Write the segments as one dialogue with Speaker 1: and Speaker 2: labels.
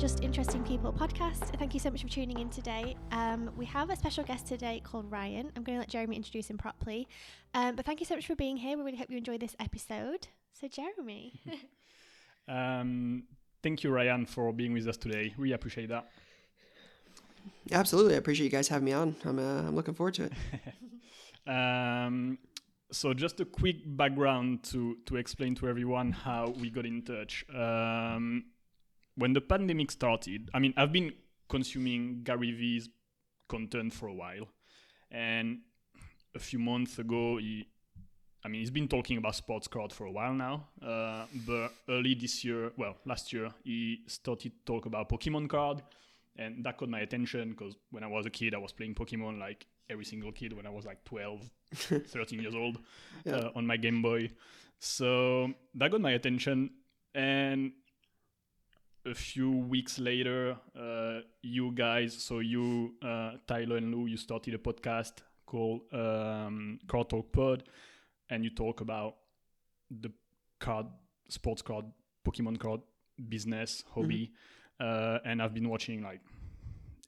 Speaker 1: Just Interesting People podcast. Thank you so much for tuning in today. Um, we have a special guest today called Ryan. I'm going to let Jeremy introduce him properly. Um, but thank you so much for being here. We really hope you enjoy this episode. So, Jeremy.
Speaker 2: um, thank you, Ryan, for being with us today. Really appreciate that.
Speaker 3: Absolutely. I appreciate you guys having me on. I'm, uh, I'm looking forward to it.
Speaker 2: um, so just a quick background to to explain to everyone how we got in touch. Um, when the pandemic started, I mean, I've been consuming Gary Vee's content for a while, and a few months ago, he, I mean, he's been talking about sports card for a while now. Uh, but early this year, well, last year, he started to talk about Pokemon card, and that caught my attention because when I was a kid, I was playing Pokemon like every single kid when I was like 12, 13 years old yeah. uh, on my Game Boy. So that got my attention. And a few weeks later, uh, you guys, so you, uh, Tyler and Lou, you started a podcast called um, Card Talk Pod, and you talk about the card, sports card, Pokemon card business, hobby. Mm-hmm. Uh, and I've been watching like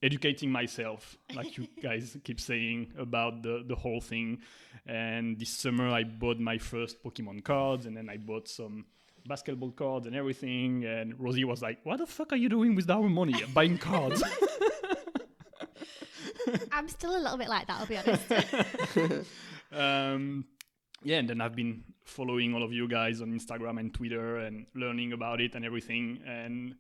Speaker 2: educating myself, like you guys keep saying about the the whole thing. And this summer, I bought my first Pokemon cards, and then I bought some basketball cards and everything. And Rosie was like, "What the fuck are you doing with our money? Buying cards?"
Speaker 1: I'm still a little bit like that. I'll be honest.
Speaker 2: um, yeah, and then I've been following all of you guys on Instagram and Twitter and learning about it and everything. And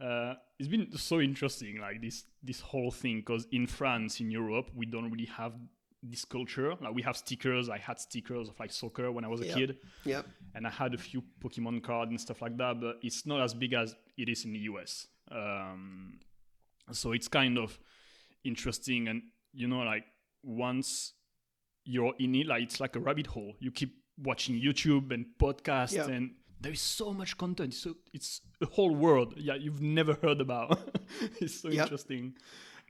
Speaker 2: uh, it's been so interesting, like this this whole thing, because in France, in Europe, we don't really have this culture. Like we have stickers. I had stickers of like soccer when I was a
Speaker 3: yep.
Speaker 2: kid.
Speaker 3: Yeah.
Speaker 2: And I had a few Pokemon cards and stuff like that, but it's not as big as it is in the US. Um, so it's kind of interesting, and you know, like once you're in it, like it's like a rabbit hole. You keep watching YouTube and podcasts yep. and there is so much content. So it's a whole world. Yeah, you've never heard about. it's so yep. interesting.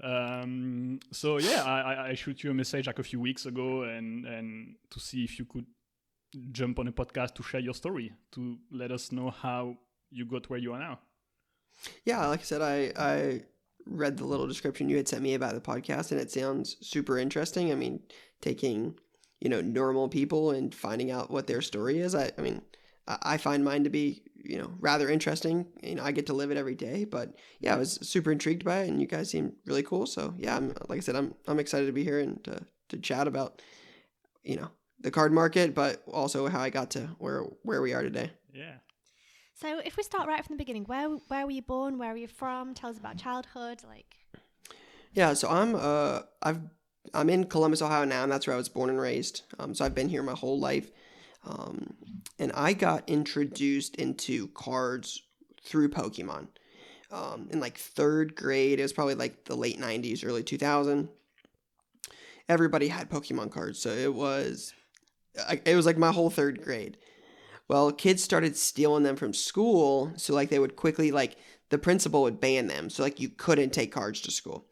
Speaker 2: Um, so yeah, I, I shoot you a message like a few weeks ago, and and to see if you could jump on a podcast to share your story, to let us know how you got where you are now.
Speaker 3: Yeah, like I said, I I read the little description you had sent me about the podcast, and it sounds super interesting. I mean, taking you know normal people and finding out what their story is. I, I mean I find mine to be, you know, rather interesting. You know, I get to live it every day, but yeah, I was super intrigued by it, and you guys seem really cool. So yeah, I'm, like I said, I'm I'm excited to be here and to to chat about, you know, the card market, but also how I got to where where we are today.
Speaker 2: Yeah.
Speaker 1: So if we start right from the beginning, where where were you born? Where are you from? Tell us about childhood, like.
Speaker 3: Yeah, so I'm uh I've I'm in Columbus, Ohio now, and that's where I was born and raised. Um, so I've been here my whole life. Um, and I got introduced into cards through Pokemon. Um, in like third grade, it was probably like the late 90s, early 2000. Everybody had Pokemon cards, so it was it was like my whole third grade. Well, kids started stealing them from school, so like they would quickly like the principal would ban them, so like you couldn't take cards to school.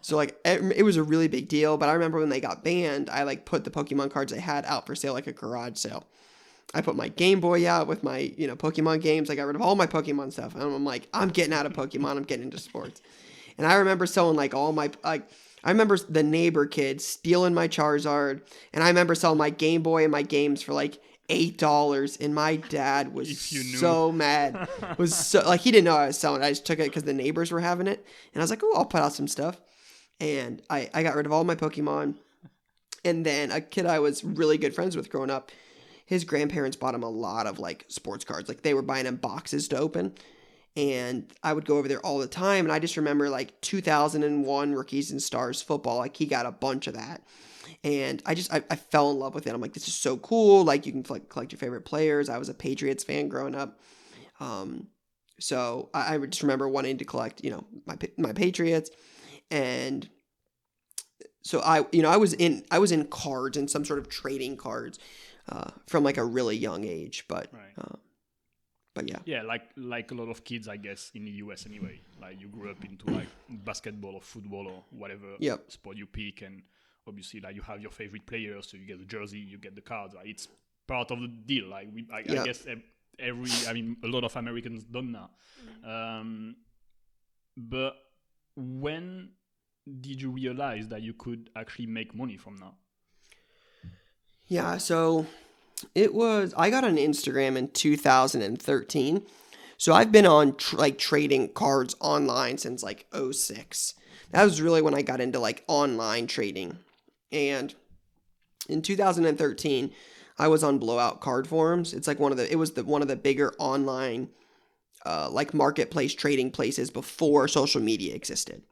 Speaker 3: So like it, it, was a really big deal. But I remember when they got banned, I like put the Pokemon cards I had out for sale, like a garage sale. I put my Game Boy out with my you know Pokemon games. I got rid of all my Pokemon stuff, and I'm like, I'm getting out of Pokemon. I'm getting into sports. And I remember selling like all my like. I remember the neighbor kid stealing my Charizard, and I remember selling my Game Boy and my games for like eight dollars, and my dad was so mad. was so like he didn't know I was selling. it. I just took it because the neighbors were having it, and I was like, oh, I'll put out some stuff and I, I got rid of all my Pokemon. And then a kid I was really good friends with growing up, his grandparents bought him a lot of like sports cards. Like they were buying him boxes to open. And I would go over there all the time. And I just remember like 2001 Rookies and Stars football. Like he got a bunch of that. And I just, I, I fell in love with it. I'm like, this is so cool. Like you can collect, collect your favorite players. I was a Patriots fan growing up. Um, so I, I just remember wanting to collect, you know, my, my Patriots and so I, you know, I was in I was in cards and some sort of trading cards uh, from like a really young age, but. Right. Uh, but yeah.
Speaker 2: Yeah, like like a lot of kids, I guess, in the US anyway. Like you grew up into like basketball or football or whatever
Speaker 3: yep.
Speaker 2: sport you pick, and obviously like you have your favorite players, so you get the jersey, you get the cards. Like, it's part of the deal. Like we, I. I guess every I mean a lot of Americans done now. Um, but when did you realize that you could actually make money from that?
Speaker 3: Yeah, so it was I got on Instagram in 2013. So I've been on tr- like trading cards online since like 06. That was really when I got into like online trading. And in 2013, I was on Blowout Card Forums. It's like one of the it was the one of the bigger online uh, like marketplace trading places before social media existed.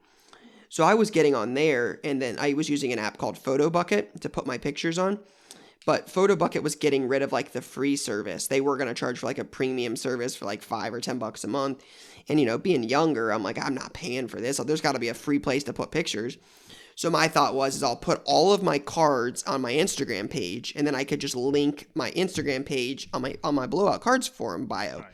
Speaker 3: So I was getting on there, and then I was using an app called PhotoBucket to put my pictures on. But PhotoBucket was getting rid of like the free service. They were to charge for like a premium service for like five or 10 bucks a month. And, you know, being younger, I'm like, I'm not paying for this. So there's got to be a free place to put pictures. So my thought was is I'll put all of my cards on my Instagram page and then I could just link my Instagram page on my on my blowout cards forum bio. Right.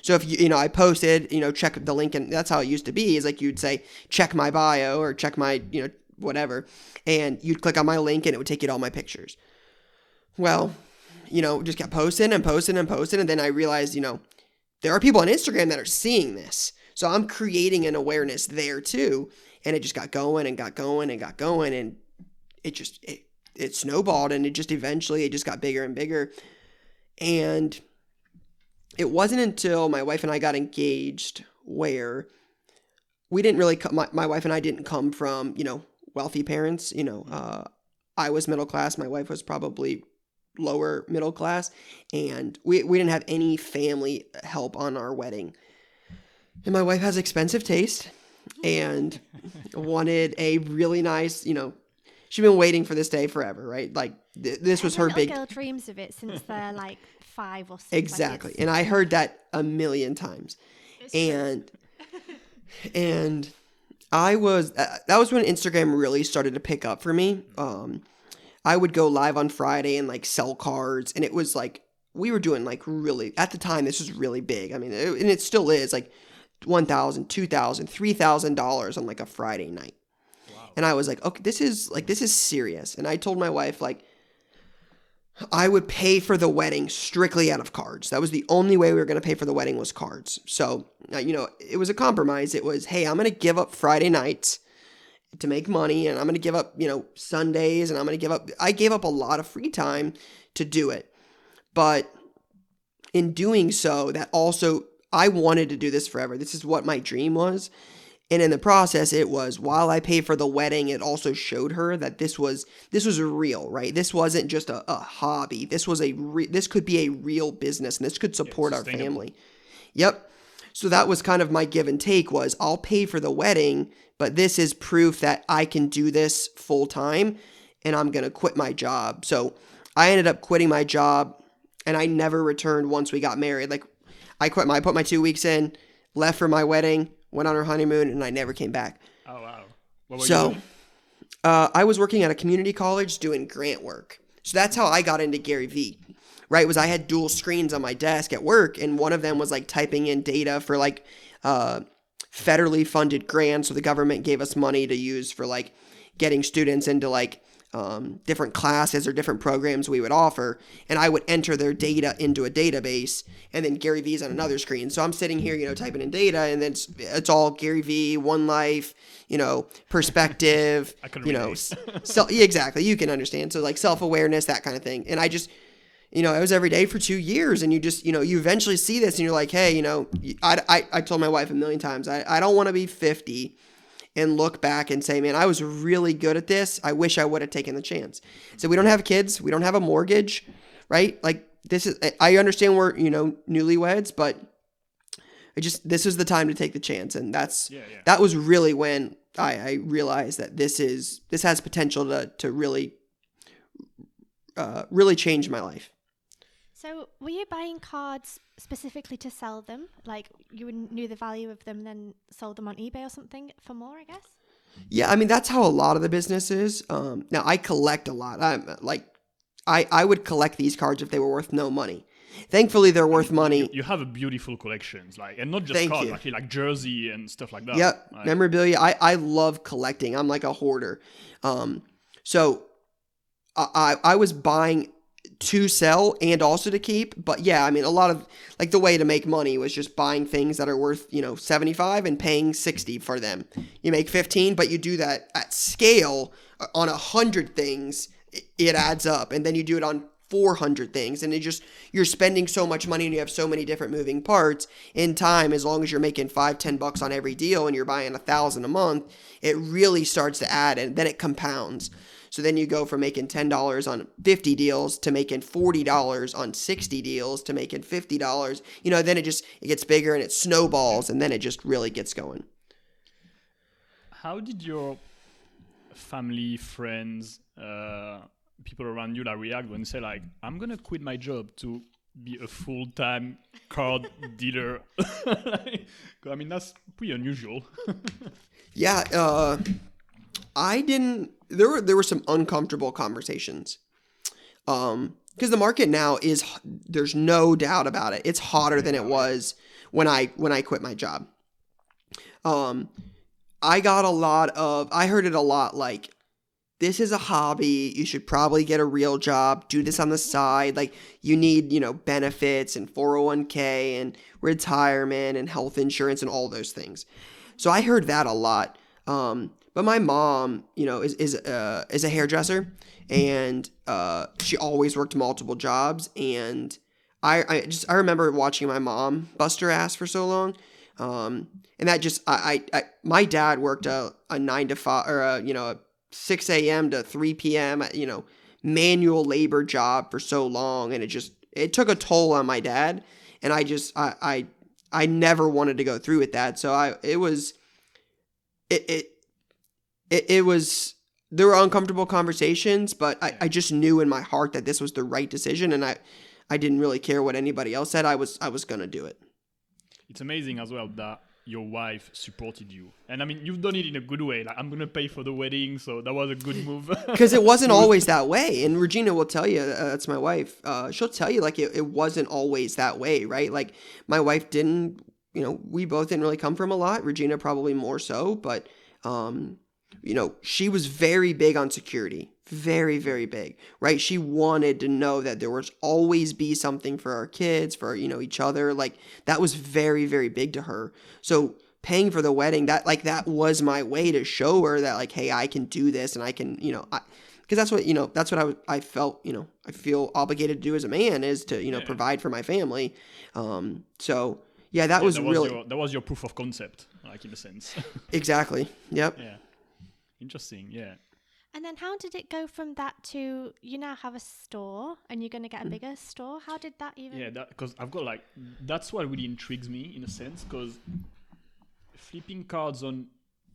Speaker 3: So if you you know I posted, you know, check the link and that's how it used to be is like you'd say check my bio or check my, you know, whatever and you'd click on my link and it would take you to all my pictures. Well, you know, just kept posting and posting and posting and then I realized, you know, there are people on Instagram that are seeing this. So I'm creating an awareness there too and it just got going and got going and got going and it just it, it snowballed and it just eventually it just got bigger and bigger. And it wasn't until my wife and I got engaged where we didn't really come, my, my wife and I didn't come from you know wealthy parents you know uh, I was middle class my wife was probably lower middle class and we, we didn't have any family help on our wedding. And my wife has expensive taste and wanted a really nice, you know, she'd been waiting for this day forever, right? Like th- this was her big
Speaker 1: girl dreams of it since they're like five or six.
Speaker 3: Exactly, and I heard that a million times, it's and and I was uh, that was when Instagram really started to pick up for me. Um, I would go live on Friday and like sell cards, and it was like we were doing like really at the time this was really big. I mean, it, and it still is like $1,000, $2,000, $3,000 on like a Friday night. Wow. And I was like, okay, this is like, this is serious. And I told my wife, like, I would pay for the wedding strictly out of cards. That was the only way we were going to pay for the wedding was cards. So, uh, you know, it was a compromise. It was, hey, I'm going to give up Friday nights to make money and I'm going to give up, you know, Sundays and I'm going to give up I gave up a lot of free time to do it. But in doing so, that also I wanted to do this forever. This is what my dream was. And in the process, it was while I paid for the wedding, it also showed her that this was this was real, right? This wasn't just a, a hobby. This was a re- this could be a real business, and this could support our family. Yep. So that was kind of my give and take was I'll pay for the wedding, but this is proof that I can do this full time, and I'm gonna quit my job. So I ended up quitting my job, and I never returned once we got married. Like I quit my I put my two weeks in, left for my wedding, went on our honeymoon, and I never came back.
Speaker 2: Oh wow!
Speaker 3: so, uh, I was working at a community college doing grant work. So that's how I got into Gary Vee. Right? Was I had dual screens on my desk at work, and one of them was like typing in data for like uh, federally funded grants. So the government gave us money to use for like getting students into like um, different classes or different programs we would offer, and I would enter their data into a database, and then Gary Vee's on another screen. So I'm sitting here, you know, typing in data, and then it's, it's all Gary Vee, One Life, you know, perspective, you know, so yeah, exactly. You can understand. So like self awareness, that kind of thing, and I just. You know, I was every day for two years, and you just, you know, you eventually see this, and you're like, hey, you know, I, I, I told my wife a million times, I, I don't want to be 50 and look back and say, man, I was really good at this. I wish I would have taken the chance. So we don't have kids, we don't have a mortgage, right? Like this is I understand we're, you know, newlyweds, but I just this is the time to take the chance. And that's yeah, yeah. that was really when I, I realized that this is this has potential to to really uh, really change my life.
Speaker 1: So, were you buying cards specifically to sell them? Like you knew the value of them, then sold them on eBay or something for more, I guess.
Speaker 3: Yeah, I mean that's how a lot of the business is. Um, now I collect a lot. I'm like, I I would collect these cards if they were worth no money. Thankfully, they're worth money.
Speaker 2: You have a beautiful collections, like, and not just Thank cards, actually, like jersey and stuff like that.
Speaker 3: Yep, like, memorabilia. I I love collecting. I'm like a hoarder. Um, so I I was buying to sell and also to keep. But yeah, I mean, a lot of like the way to make money was just buying things that are worth, you know, 75 and paying 60 for them. You make 15, but you do that at scale uh, on a hundred things, it adds up. And then you do it on 400 things and it just you're spending so much money and you have so many different moving parts in time as long as you're making five ten bucks on every deal and you're buying a thousand a month it really starts to add and then it compounds so then you go from making $10 on 50 deals to making $40 on 60 deals to making $50 you know then it just it gets bigger and it snowballs and then it just really gets going.
Speaker 2: How did your family friends uh people around you that react when you say like i'm gonna quit my job to be a full-time card dealer? I mean that's pretty unusual.
Speaker 3: Yeah uh i didn't there were there were some uncomfortable conversations um because the market now is there's no doubt about it it's hotter than it was when i when i quit my job um i got a lot of i heard it a lot like this is a hobby. You should probably get a real job. Do this on the side. Like you need, you know, benefits and 401k and retirement and health insurance and all those things. So I heard that a lot. Um, but my mom, you know, is is uh, is a hairdresser, and uh, she always worked multiple jobs. And I, I just I remember watching my mom bust her ass for so long. Um, and that just I, I, I my dad worked a, a nine to five or a, you know a 6 a.m. to 3 p.m., you know, manual labor job for so long. And it just, it took a toll on my dad. And I just, I, I, I never wanted to go through with that. So I, it was, it, it, it, it was, there were uncomfortable conversations, but I, I just knew in my heart that this was the right decision. And I, I didn't really care what anybody else said. I was, I was going to do it.
Speaker 2: It's amazing as well that your wife supported you. And I mean, you've done it in a good way. Like, I'm going to pay for the wedding, so that was a good move.
Speaker 3: Because it wasn't always that way. And Regina will tell you, uh, that's my wife, uh, she'll tell you, like, it, it wasn't always that way, right? Like, my wife didn't, you know, we both didn't really come from a lot. Regina probably more so, but, um, you know, she was very big on security very very big right? She wanted to know that there was always be something for our kids for you know each other like that was very very big to her. So paying for the wedding that like that was my way to show her that like hey I can do this and I can you know because that's what you know that's what I, I felt you know I feel obligated to do as a man is to you know yeah. provide for my family. Um so yeah that yeah, was,
Speaker 2: that
Speaker 3: was really
Speaker 2: your, that was your proof of concept like in a sense.
Speaker 3: Exactly yep.
Speaker 2: Yeah interesting yeah
Speaker 1: and then how did it go from that to you now have a store and you're going to get a mm. bigger store? How did that even?
Speaker 2: Yeah, because I've got like that's what really intrigues me in a sense because flipping cards on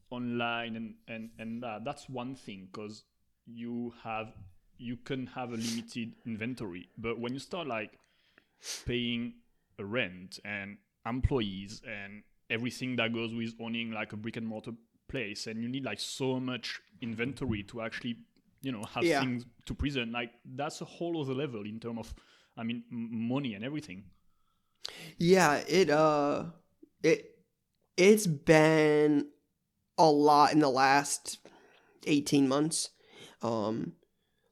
Speaker 2: online and and and that that's one thing because you have you can have a limited inventory, but when you start like paying a rent and employees and everything that goes with owning like a brick and mortar place and you need like so much inventory to actually you know have yeah. things to present like that's a whole other level in terms of i mean m- money and everything.
Speaker 3: Yeah it uh it it's been a lot in the last 18 months. Um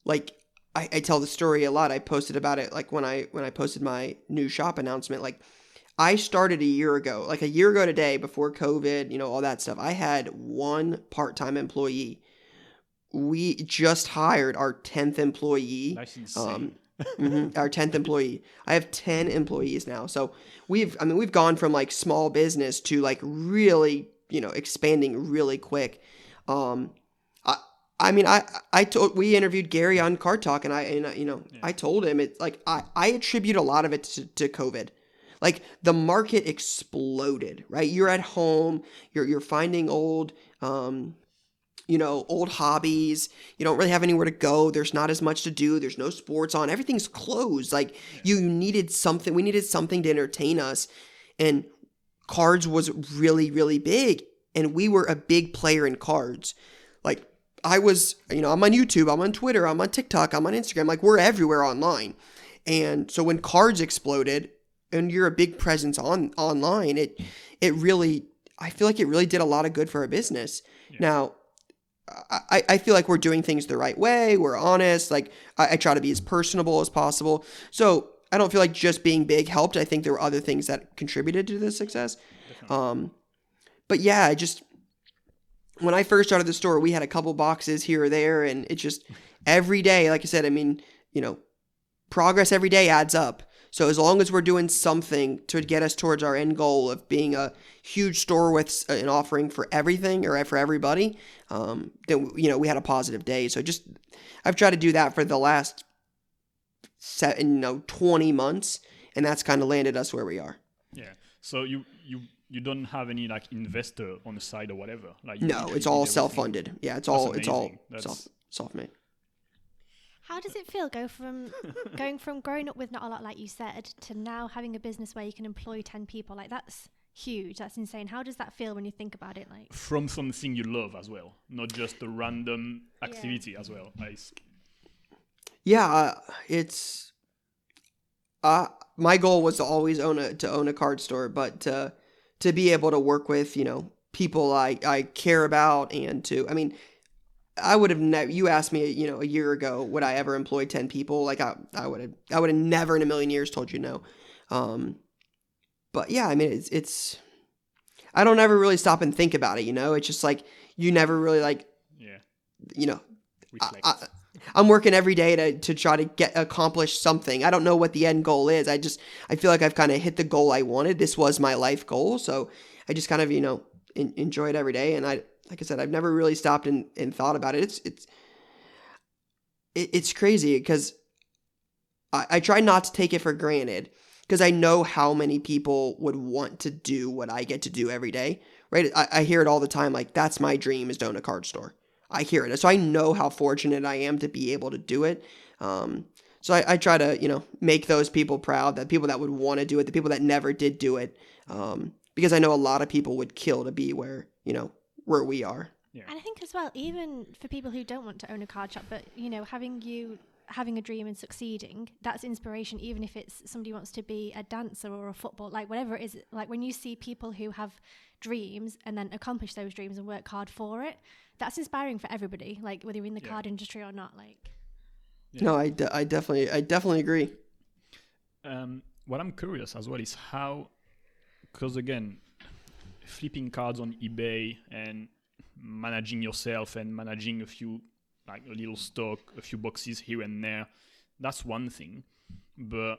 Speaker 3: like I, I tell the story a lot. I posted about it like when i when i posted my new shop announcement like I started a year ago, like a year ago today, before COVID, you know, all that stuff. I had one part time employee. We just hired our 10th employee.
Speaker 2: That's insane. Um,
Speaker 3: mm-hmm, our 10th employee. I have 10 employees now. So we've, I mean, we've gone from like small business to like really, you know, expanding really quick. Um, I, I mean, I, I told, we interviewed Gary on Card Talk and I, and, you know, yeah. I told him it's like, I, I attribute a lot of it to, to COVID. Like the market exploded, right? You're at home, you're you're finding old um you know, old hobbies. You don't really have anywhere to go. There's not as much to do. There's no sports on. Everything's closed. Like you needed something. We needed something to entertain us. And cards was really, really big. And we were a big player in cards. Like I was, you know, I'm on YouTube, I'm on Twitter, I'm on TikTok, I'm on Instagram. Like we're everywhere online. And so when cards exploded, and you're a big presence on online, it it really I feel like it really did a lot of good for our business. Yeah. Now, I, I feel like we're doing things the right way. We're honest. Like I, I try to be as personable as possible. So I don't feel like just being big helped. I think there were other things that contributed to the success. Um, but yeah, I just when I first started the store, we had a couple boxes here or there, and it just every day, like I said, I mean, you know, progress every day adds up. So as long as we're doing something to get us towards our end goal of being a huge store with an offering for everything or for everybody, um, then you know we had a positive day. So just I've tried to do that for the last seven, you know, twenty months, and that's kind of landed us where we are.
Speaker 2: Yeah. So you you you don't have any like investor on the side or whatever. Like
Speaker 3: no, it's all self funded. Yeah, it's all it's all
Speaker 2: That's-
Speaker 3: self self made.
Speaker 1: How does it feel go from going from growing up with not a lot, like you said, to now having a business where you can employ ten people? Like that's huge. That's insane. How does that feel when you think about it? Like
Speaker 2: from something you love as well, not just a random activity as well. Like,
Speaker 3: Yeah, uh, it's uh my goal was to always own a to own a card store, but to to be able to work with you know people I I care about and to I mean I would have never. You asked me, you know, a year ago, would I ever employ ten people? Like I, I would have, I would have never in a million years told you no. Um, but yeah, I mean, it's, it's, I don't ever really stop and think about it. You know, it's just like you never really like,
Speaker 2: yeah,
Speaker 3: you know, I, I'm working every day to, to try to get accomplish something. I don't know what the end goal is. I just I feel like I've kind of hit the goal I wanted. This was my life goal, so I just kind of you know en- enjoy it every day. And I like I said, I've never really stopped and, and thought about it. It's it's it, it's crazy because I, I try not to take it for granted because I know how many people would want to do what I get to do every day. Right? I, I hear it all the time. Like that's my dream is to own a card store. I hear it. So I know how fortunate I am to be able to do it. Um, so I, I, try to, you know, make those people proud, that people that would want to do it, the people that never did do it, um, because I know a lot of people would kill to be where, you know, where we are.
Speaker 2: Yeah.
Speaker 1: And I think as well, even for people who don't want to own a card shop, but you know, having you having a dream and succeeding, that's inspiration. Even if it's somebody wants to be a dancer or a football, like whatever it is. Like when you see people who have dreams and then accomplish those dreams and work hard for it, that's inspiring for everybody. Like whether you're in the
Speaker 2: Yeah.
Speaker 1: card industry or not. Like
Speaker 2: Yeah.
Speaker 3: No, I, de- I definitely, I definitely agree.
Speaker 2: Um, what I'm curious as well is how, because again, flipping cards on eBay and managing yourself and managing a few, like a little stock, a few boxes here and there, that's one thing. But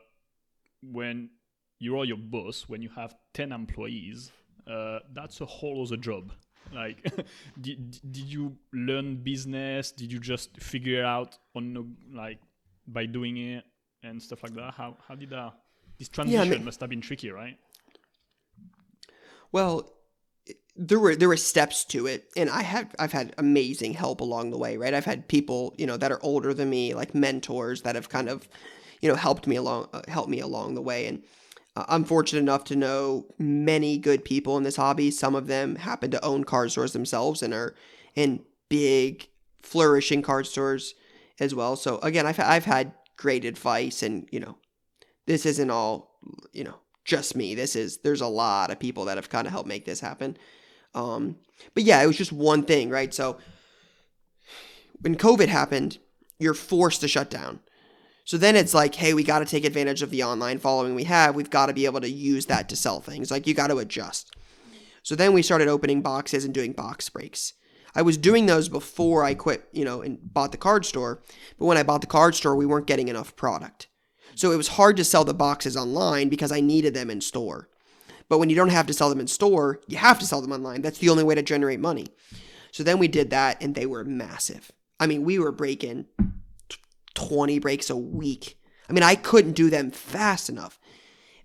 Speaker 2: when you are all your boss, when you have 10 employees, uh, that's a whole other job. Like, did, did you learn business? Did you just figure it out on like by doing it and stuff like that? How how did that? This transition
Speaker 3: mean-
Speaker 2: must have been tricky, right?
Speaker 3: Well, there were there were steps to it, and I had I've had amazing help along the way. Right, I've had people you know that are older than me, like mentors that have kind of you know helped me along uh, helped me along the way, and uh, I'm fortunate enough to know many good people in this hobby. Some of them happen to own card stores themselves and are in big flourishing card stores as well. So again, I've I've had great advice, and you know, this isn't all you know just me. This is there's a lot of people that have kind of helped make this happen. Um, but yeah, it was just one thing, right? So when COVID happened, you're forced to shut down. So then it's like, hey, we got to take advantage of the online following we have. We've got to be able to use that to sell things. Like you got to adjust. So then we started opening boxes and doing box breaks. I was doing those before I quit, you know, and bought the card store. But when I bought the card store, we weren't getting enough product. So it was hard to sell the boxes online because I needed them in store. But when you don't have to sell them in store, you have to sell them online. That's the only way to generate money. So then we did that and they were massive. I mean, we were breaking 20 breaks a week. I mean, I couldn't do them fast enough.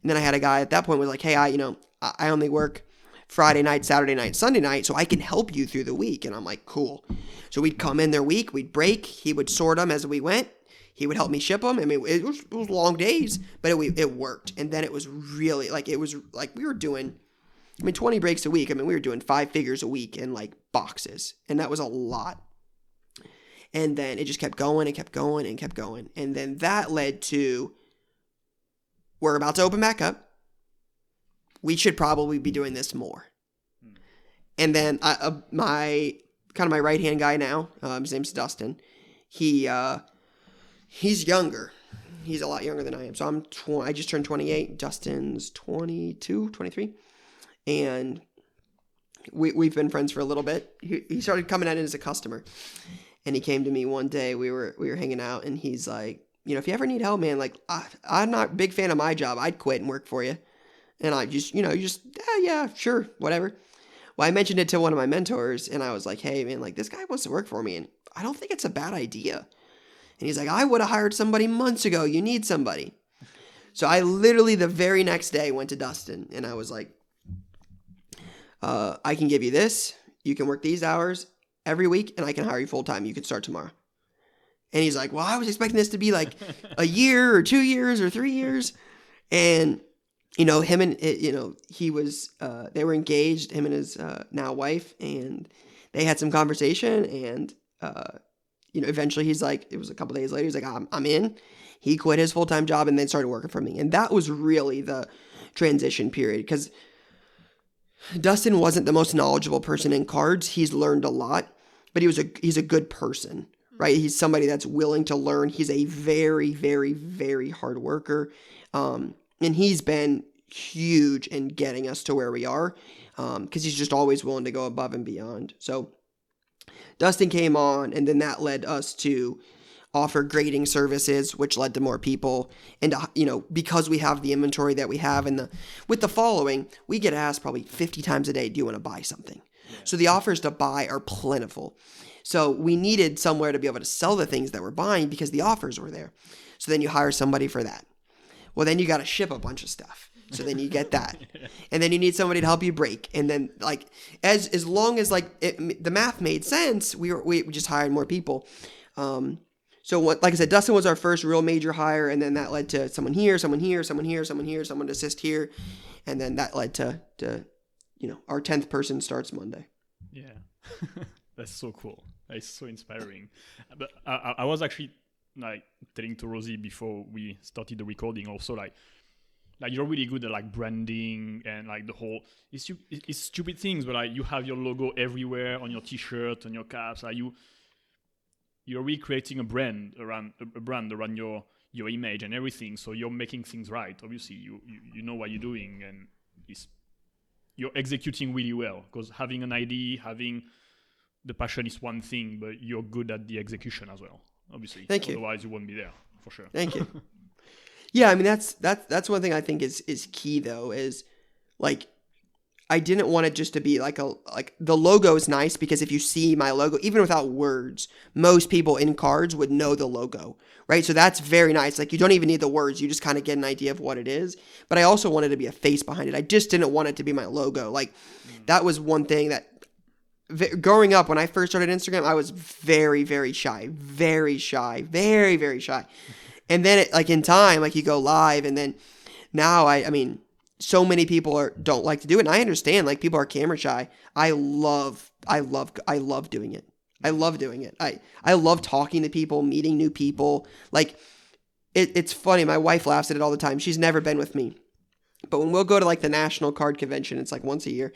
Speaker 3: And then I had a guy at that point was like, "Hey, I, you know, I only work Friday night, Saturday night, Sunday night, so I can help you through the week." And I'm like, "Cool." So we'd come in their week, we'd break, he would sort them as we went. He would help me ship them. I mean, it was, it was long days, but it, it worked. And then it was really like it was like we were doing. I mean, 20 breaks a week. I mean, we were doing five figures a week in like boxes, and that was a lot. And then it just kept going and kept going and kept going. And then that led to we're about to open back up. We should probably be doing this more. And then I, uh, my kind of my right hand guy now. Um, his name's Dustin. He uh, he's younger. He's a lot younger than I am. So I'm tw- I just turned 28. Dustin's 22, 23. And we, we've been friends for a little bit. He, he started coming at it as a customer. And he came to me one day. We were we were hanging out and he's like, you know, if you ever need help, man, like I, I'm not a big fan of my job. I'd quit and work for you. And I just, you know, you just, yeah, yeah, sure, whatever. Well, I mentioned it to one of my mentors and I was like, hey, man, like this guy wants to work for me. And I don't think it's a bad idea. And he's like, I would have hired somebody months ago. You need somebody. So I literally the very next day went to Dustin and I was like, uh, I can give you this. You can work these hours every week and I can hire you full time. You can start tomorrow. And he's like, Well, I was expecting this to be like a year or two years or three years. And, you know, him and, you know, he was, uh, they were engaged, him and his uh, now wife, and they had some conversation. And, uh, you know, eventually he's like, it was a couple days later, he's like, I'm, I'm in. He quit his full time job and then started working for me. And that was really the transition period because Dustin wasn't the most knowledgeable person in cards. He's learned a lot, but he was a he's a good person, right? He's somebody that's willing to learn. He's a very, very, very hard worker, um, and he's been huge in getting us to where we are because um, he's just always willing to go above and beyond. So Dustin came on, and then that led us to offer grading services, which led to more people. And uh, you know, because we have the inventory that we have, and the with the following, we get asked probably 50 times a day, "Do you want to buy something?" Yeah. So the offers to buy are plentiful. So we needed somewhere to be able to sell the things that we're buying because the offers were there. So then you hire somebody for that. Well, then you got to ship a bunch of stuff. So then you get that, and then you need somebody to help you break, and then like as as long as like it, the math made sense, we were we just hired more people. Um, so what, like I said, Dustin was our first real major hire, and then that led to someone here, someone here, someone here, someone here, someone to assist here, and then that led to to you know our tenth person starts Monday.
Speaker 2: Yeah, that's so cool. That's so inspiring. But I, I was actually like telling to Rosie before we started the recording also like like you're really good at like branding and like the whole it's it's stupid things but like you have your logo everywhere on your t-shirt on your caps like you you're recreating a brand around a brand around your your image and everything. So you're making things right. Obviously, you you, you know what you're doing, and it's, you're executing really well. Because having an idea, having the passion is one thing, but you're good at the execution as well. Obviously,
Speaker 3: thank you.
Speaker 2: Otherwise, you won't be there for sure.
Speaker 3: Thank you. yeah, I mean that's that's that's one thing I think is is key though is like I didn't want it just to be like a like the logo is nice because if you see my logo, even without words, most people in cards would know the logo, right? So that's very nice. Like you don't even need the words; you just kind of get an idea of what it is. But I also wanted to be a face behind it. I just didn't want it to be my logo. Like mm. that was one thing that growing up when I first started Instagram, I was very very shy, very shy, very very shy. And then it, like in time, like you go live, and then now I I mean so many people are don't like to do it. And i understand like people are camera shy. I love i love i love doing it. I love doing it. I i love talking to people meeting new people. Like it, it's funny. My wife laughs at it all the time. She's never been with me. But when we'll go to like the national card convention it's like once a year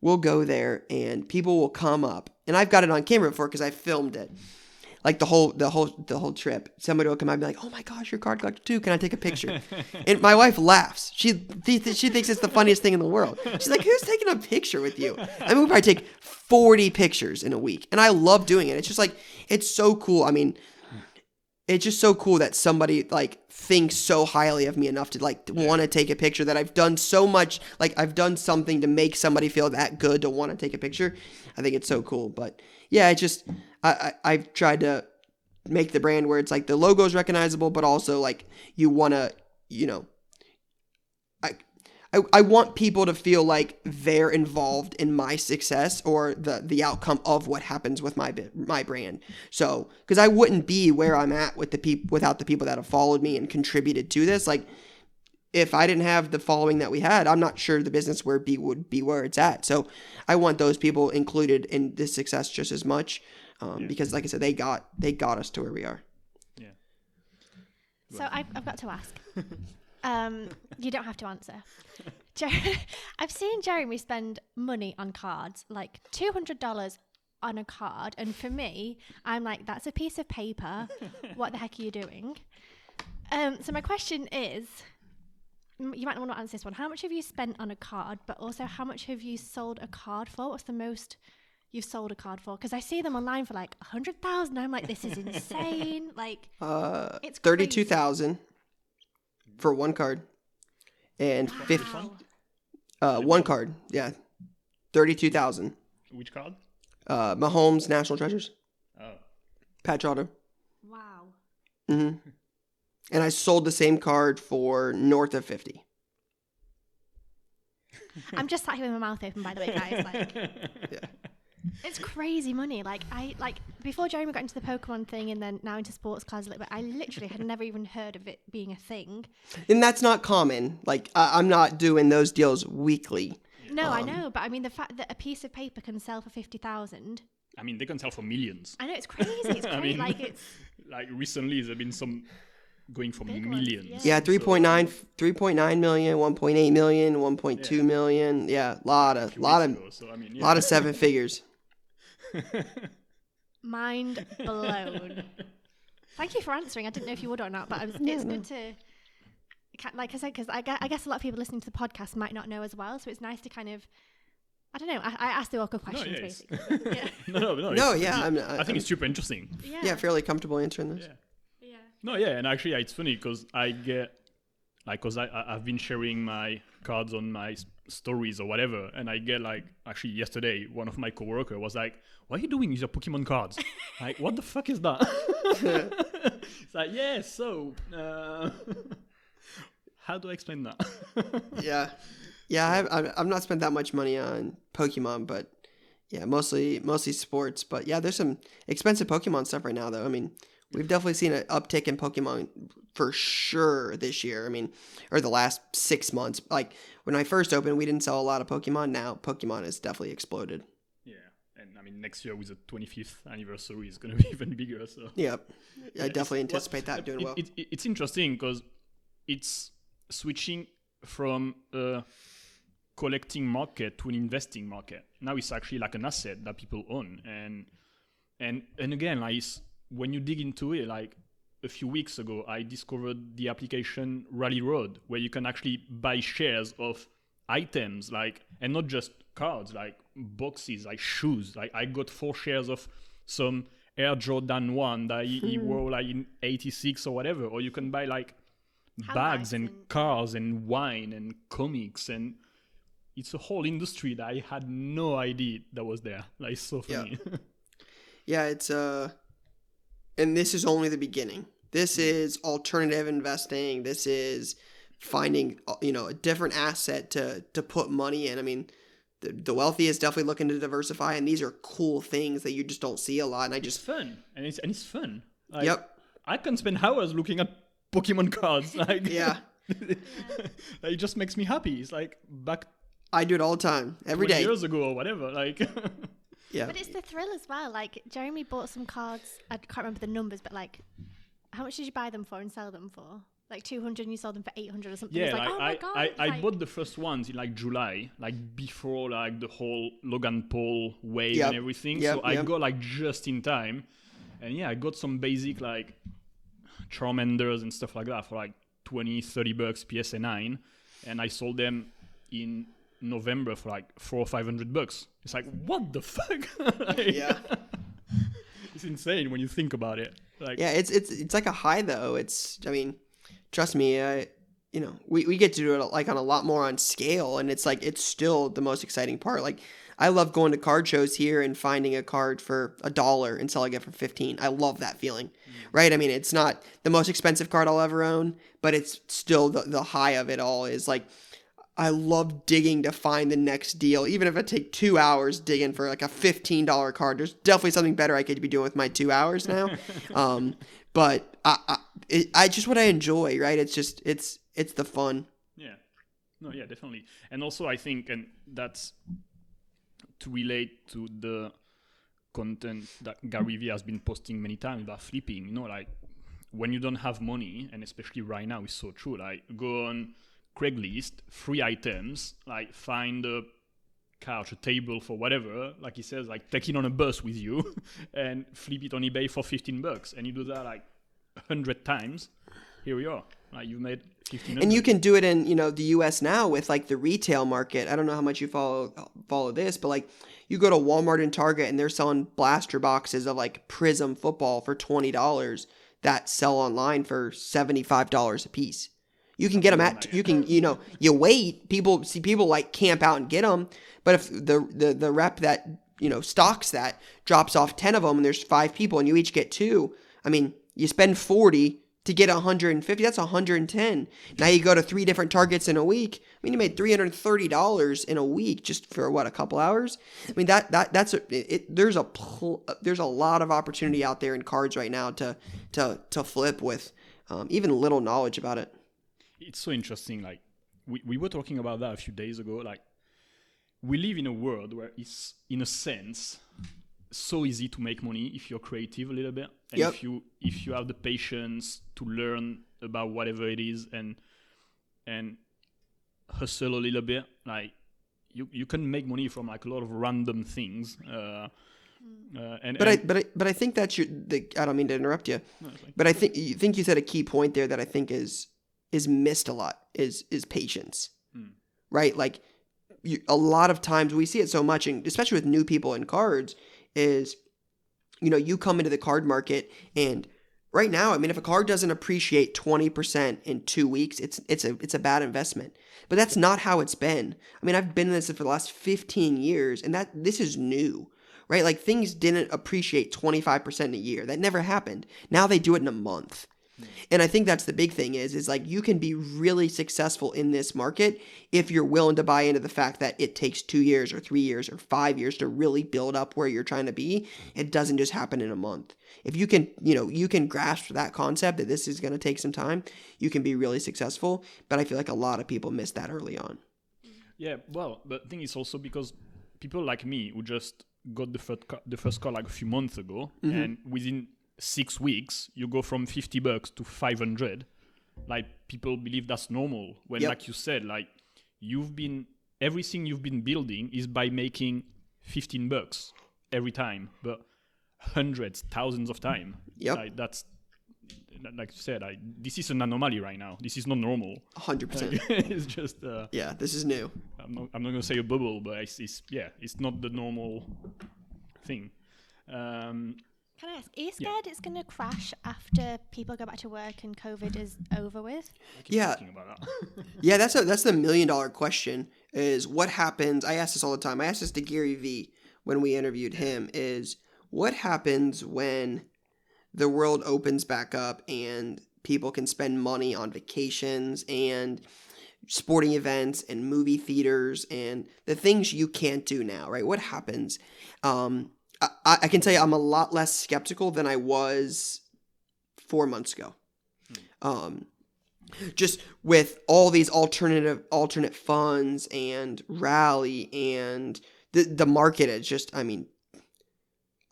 Speaker 3: we'll go there and people will come up. And i've got it on camera before because i filmed it like the whole the whole the whole trip. Somebody will come out and be like, "Oh my gosh, your card collector too! Can I take a picture?" and my wife laughs. She th- she thinks it's the funniest thing in the world. She's like, "Who's taking a picture with you?" I mean, we probably take forty pictures in a week, and I love doing it. It's just like it's so cool. I mean, it's just so cool that somebody like thinks so highly of me enough to like want to take a picture that I've done so much like I've done something to make somebody feel that good to want to take a picture. I think it's so cool. But yeah, it just I, I have tried to make the brand where it's like the logo is recognizable, but also like you want to, you know, I, I I want people to feel like they're involved in my success or the the outcome of what happens with my my brand. So, because I wouldn't be where I'm at with the people without the people that have followed me and contributed to this. Like, if I didn't have the following that we had, I'm not sure the business where be would be where it's at. So, I want those people included in this success just as much um, yeah. because, like I said, they got they got us to where we are.
Speaker 2: Yeah.
Speaker 1: So I've, I've got to ask. um, you don't have to answer. Jer- I've seen Jeremy spend money on cards, like two hundred dollars on a card, and for me, I'm like, that's a piece of paper. what the heck are you doing? Um, so my question is, m- you might not want to answer this one. How much have you spent on a card? But also, how much have you sold a card for? What's the most you've sold a card for? Because I see them online for like a hundred thousand. I'm like, this is insane. like,
Speaker 3: Uh,
Speaker 1: It's
Speaker 3: thirty-two thousand for one card, and fifty. Uh, one card, yeah, thirty-two thousand.
Speaker 2: Which card?
Speaker 3: Uh, Mahomes National Treasures,
Speaker 2: Oh.
Speaker 3: patch auto.
Speaker 1: Wow.
Speaker 3: hmm And I sold the same card for north of fifty.
Speaker 1: I'm just sat here with my mouth open, by the way, guys. Like, it's crazy money. Like, I like before Jeremy got into the Pokemon thing, and then now into sports cars a little bit. I literally had never even heard of it being a thing.
Speaker 3: And that's not common. Like I- I'm not doing those deals weekly.
Speaker 1: No, I
Speaker 3: Um,
Speaker 1: know, but I mean the fact that a piece of paper can sell for fifty thousand.
Speaker 2: I mean, they can sell for millions.
Speaker 1: I know it's crazy. It's
Speaker 2: I mean,
Speaker 1: like it's
Speaker 2: Like recently, there've been some going for
Speaker 1: Big ones,
Speaker 2: millions.
Speaker 1: yeah.
Speaker 3: Yeah, 3.9, 3.9 million, 1.8 million, 1.2
Speaker 2: Yeah.
Speaker 3: million. Yeah, lot of,
Speaker 2: few
Speaker 3: lot of,
Speaker 2: ago, so I mean,
Speaker 3: lot of seven figures.
Speaker 1: Mind blown. Thank you for answering. I didn't know if you would or not, but I was, it's good to. Like I said, because I, I guess a lot of people listening to the podcast might not know as well, so it's nice to kind of, I don't know. I, I asked the awkward
Speaker 2: No,
Speaker 1: questions
Speaker 2: yeah,
Speaker 1: basically. yeah.
Speaker 2: no, no, no.
Speaker 3: No, yeah, I'm, uh,
Speaker 2: I think it's super interesting.
Speaker 1: Yeah.
Speaker 3: yeah, fairly comfortable answering this.
Speaker 2: Yeah.
Speaker 1: yeah.
Speaker 2: No, yeah, and actually, yeah, it's funny because I get like, cause I I- I've been sharing my cards on my stories or whatever, and I get like, actually, yesterday, one of my coworker was like, "What are you doing with your Pokemon cards? like, what the fuck is that?" it's like, yeah, so uh, how do I explain that?
Speaker 3: Yeah, yeah. I've, I've I've not spent that much money on Pokemon, but yeah, mostly mostly sports. But yeah, there's some expensive Pokemon stuff right now, though. I mean, we've definitely seen an uptick in Pokemon for sure this year. I mean, or the last six months. Like when I first opened, we didn't sell a lot of Pokemon. Now Pokemon has definitely exploded.
Speaker 2: yeah, and I mean, next year with the 25th anniversary is gonna be even bigger. So
Speaker 3: Yep,
Speaker 2: Yeah,
Speaker 3: I definitely anticipate
Speaker 2: well,
Speaker 3: that doing
Speaker 2: it-
Speaker 3: well.
Speaker 2: it- it- it's interesting because it's switching from a collecting market to an investing market. Now it's actually like an asset that people own, and and and again, like it's, when you dig into it, like a few weeks ago, I discovered the application Rally Road, where you can actually buy shares of items, like and not just cards, like boxes, like shoes. Like I got four shares of some Air Jordan One that he, he wore like in '86 or whatever, or you can buy like bags
Speaker 1: Handbags
Speaker 2: and
Speaker 1: and-
Speaker 2: cars and wine and comics and it's a whole industry that I had no idea that was there. Like it's so
Speaker 3: Yeah.
Speaker 2: funny.
Speaker 3: Yeah, it's uh and this is only the beginning. This is alternative investing. This is finding uh, you know a different asset to to put money in. I mean, the, the wealthy is definitely looking to diversify, and these are cool things that you just don't see a lot. And I
Speaker 2: it's
Speaker 3: just
Speaker 2: fun and it's and it's fun. Like,
Speaker 3: yep,
Speaker 2: I can spend hours looking at Pokemon cards. Like
Speaker 3: yeah,
Speaker 2: it just makes me happy. It's like back
Speaker 3: I do it all the time, every
Speaker 2: 20
Speaker 3: day.
Speaker 2: years ago or whatever. Like
Speaker 3: Yeah,
Speaker 1: But it's the thrill as well. Like Jeremy bought some cards. I can't remember the numbers, but like, how much did you buy them for and sell them for? Like two hundred, and you sold them for eight hundred or something.
Speaker 2: yeah,
Speaker 1: It's like,
Speaker 2: like,
Speaker 1: oh my
Speaker 2: I,
Speaker 1: god!
Speaker 2: I, I bought the first ones in like July, like before like the whole Logan Paul wave
Speaker 3: Yep.
Speaker 2: and everything.
Speaker 3: Yep,
Speaker 2: so I
Speaker 3: yep.
Speaker 2: got like just in time, and yeah, I got some basic like Charmanders and stuff like that for like 20, 30 bucks PSA nine, and I sold them in November for like four or five hundred bucks. It's like what the fuck? Like,
Speaker 3: yeah,
Speaker 2: it's insane when you think about it. Like
Speaker 3: yeah. It's it's it's like a high though. It's I mean, trust me, I you know we we get to do it like on a lot more on scale, and it's like it's still the most exciting part. Like I love going to card shows here and finding a card for a dollar and selling it for 15. I love that feeling. Mm. Right? I mean, it's not the most expensive card I'll ever own, but it's still the, the high of it all is like I love digging to find the next deal. Even if I take two hours digging for like a $15 card, there's definitely something better I could be doing with my two hours now. um, but I, I, it, I just what I enjoy, right? It's just, it's, it's the fun.
Speaker 2: Yeah. No, yeah, definitely. And also, I think, and that's to relate to the content that Gary Vee has been posting many times about flipping. You know, like when you don't have money, and especially right now, it's so true. Like go on Craigslist, free items, like find a couch, a table for whatever, like he says, like take it on a bus with you and flip it on eBay for 15 bucks. And you do that like 100 times. Here we are. Like you've made 15
Speaker 3: and you can do it in you know the U.S. now with like the retail market. I don't know how much you follow follow this, but like you go to Walmart and Target and they're selling blaster boxes of like Prizm football for twenty dollars that sell online for seventy five dollars a piece. You can get them at you can you know you wait. People see people like camp out and get them, but if the the the rep that you know stocks that drops off ten of them and there's five people and you each get two, I mean you spend forty to get 150 that's 110 now you go to three different targets in a week. I mean you made $330 in a week just for what a couple hours? I mean that that that's a, it, there's a pl- there's a lot of opportunity out there in cards right now to to to flip with um, even little knowledge about it
Speaker 2: it's so interesting like we, we were talking about that a few days ago like we live in a world where it's in a sense so easy to make money if you're creative a little bit and
Speaker 3: Yep.
Speaker 2: if you if you have the patience to learn about whatever it is and and hustle a little bit like you you can make money from like a lot of random things uh, uh, and,
Speaker 3: but I but I but I think that's your the, I don't mean to interrupt you
Speaker 2: no,
Speaker 3: but I think you think you said a key point there that I think is is missed a lot is is patience,
Speaker 2: Hmm.
Speaker 3: right? Like you, a lot of times we see it so much, and especially with new people in cards, is you know you come into the card market and right now, I mean, if a card doesn't appreciate twenty percent in two weeks, it's it's a it's a bad investment. But that's not how it's been. I mean, I've been in this for the last fifteen years, and that this is new. Right, like things didn't appreciate 25% in a year. That never happened. Now they do it in a month. And I think that's the big thing is is like you can be really successful in this market if you're willing to buy into the fact that it takes 2 years or 3 years or 5 years to really build up where you're trying to be. It doesn't just happen in a month. If you can, you know, you can grasp that concept that this is going to take some time, you can be really successful, but I feel like a lot of people miss that early on.
Speaker 2: Yeah, well, the thing is also because people like me who just got the first car, the first car like a few months ago,
Speaker 3: Mm-hmm.
Speaker 2: and within six weeks you go from fifty bucks to five hundred. Like people believe that's normal. When,
Speaker 3: Yep.
Speaker 2: like you said, like you've been everything you've been building is by making fifteen bucks every time, but hundreds, thousands of time.
Speaker 3: Yeah,
Speaker 2: Like that's like you said, I, this is an anomaly right now. This is not normal.
Speaker 3: 100%.
Speaker 2: it's just. Uh,
Speaker 3: Yeah, this is new.
Speaker 2: I'm not, I'm not gonna say a bubble, but it's, it's yeah, it's not the normal thing. Um,
Speaker 1: Can I ask, are you scared it's going to crash after people go back to work and COVID is over with?
Speaker 3: Yeah.
Speaker 2: about that.
Speaker 3: Yeah, that's a that's the million dollar question is what happens I ask this all the time. I asked this to Gary Vee when we interviewed him is what happens when the world opens back up and people can spend money on vacations and sporting events and movie theaters and the things you can't do now, right? What happens? Um, I, I can tell you I'm a lot less skeptical than I was four months ago. Um, just with all these alternative alternate funds and rally and the the market is just I mean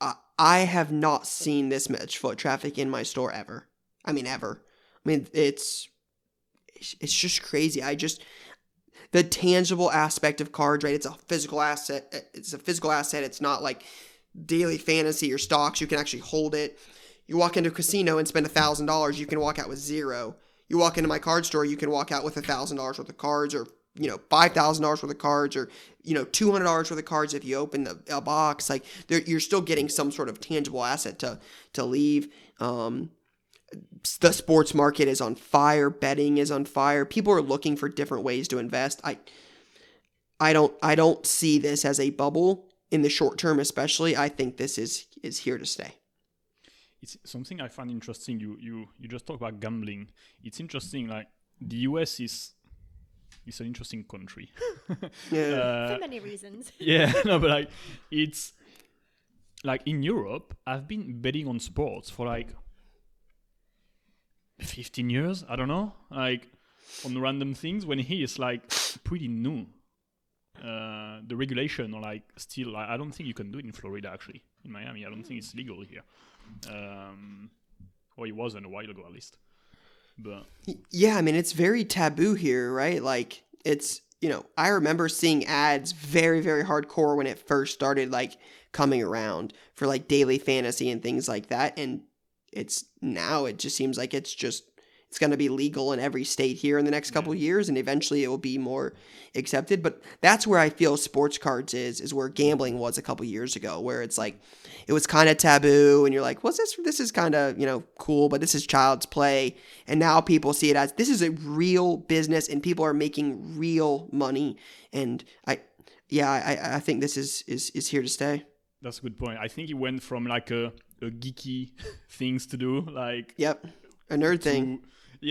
Speaker 3: I I have not seen this much foot traffic in my store ever. I mean ever. I mean it's it's it's just crazy. I just the tangible aspect of cards, right? It's a physical asset. It's a physical asset. It's not like daily fantasy or stocks. You can actually hold it. You walk into a casino and spend a thousand dollars, you can walk out with zero. You walk into my card store, you can walk out with a thousand dollars worth of cards, or you know five thousand dollars worth of cards, or you know two hundred dollars worth of cards if you open the, a box. Like you're still getting some sort of tangible asset to to leave. Um, the sports market is on fire. Betting is on fire. People are looking for different ways to invest. I I don't I don't see this as a bubble in the short term, especially. I think this is is here to stay.
Speaker 2: it's something I find interesting. You you you just talk about gambling. It's interesting. Like the US is is an interesting country.
Speaker 3: Yeah.
Speaker 2: Uh,
Speaker 1: For many reasons.
Speaker 2: yeah, no, but like it's like in Europe, I've been betting on sports for like 15 years. I don't know, like on random things. When here it's like pretty new. Uh, the regulation or like still, I don't think you can do it in Florida actually. In Miami, I don't think it's legal here. Um, or it wasn't a while ago at least. But
Speaker 3: Yeah, I mean it's very taboo here, right? Like it's you know, I remember seeing ads very, very hardcore when it first started like coming around for like daily fantasy and things like that. And it's now it just seems like it's just it's going to be legal in every state here in the next couple years and eventually it will be more accepted but that's where i feel sports cards is is where gambling was a couple years ago where it's like it was kind of taboo and you're like what's this this is kind of you know cool but this is child's play and now people see it as this is a real business and people are making real money and i yeah i i think this is is is here to stay.
Speaker 2: That's a good point. I think it went from like a, a geeky things to do like
Speaker 3: yep a nerd
Speaker 2: to,
Speaker 3: thing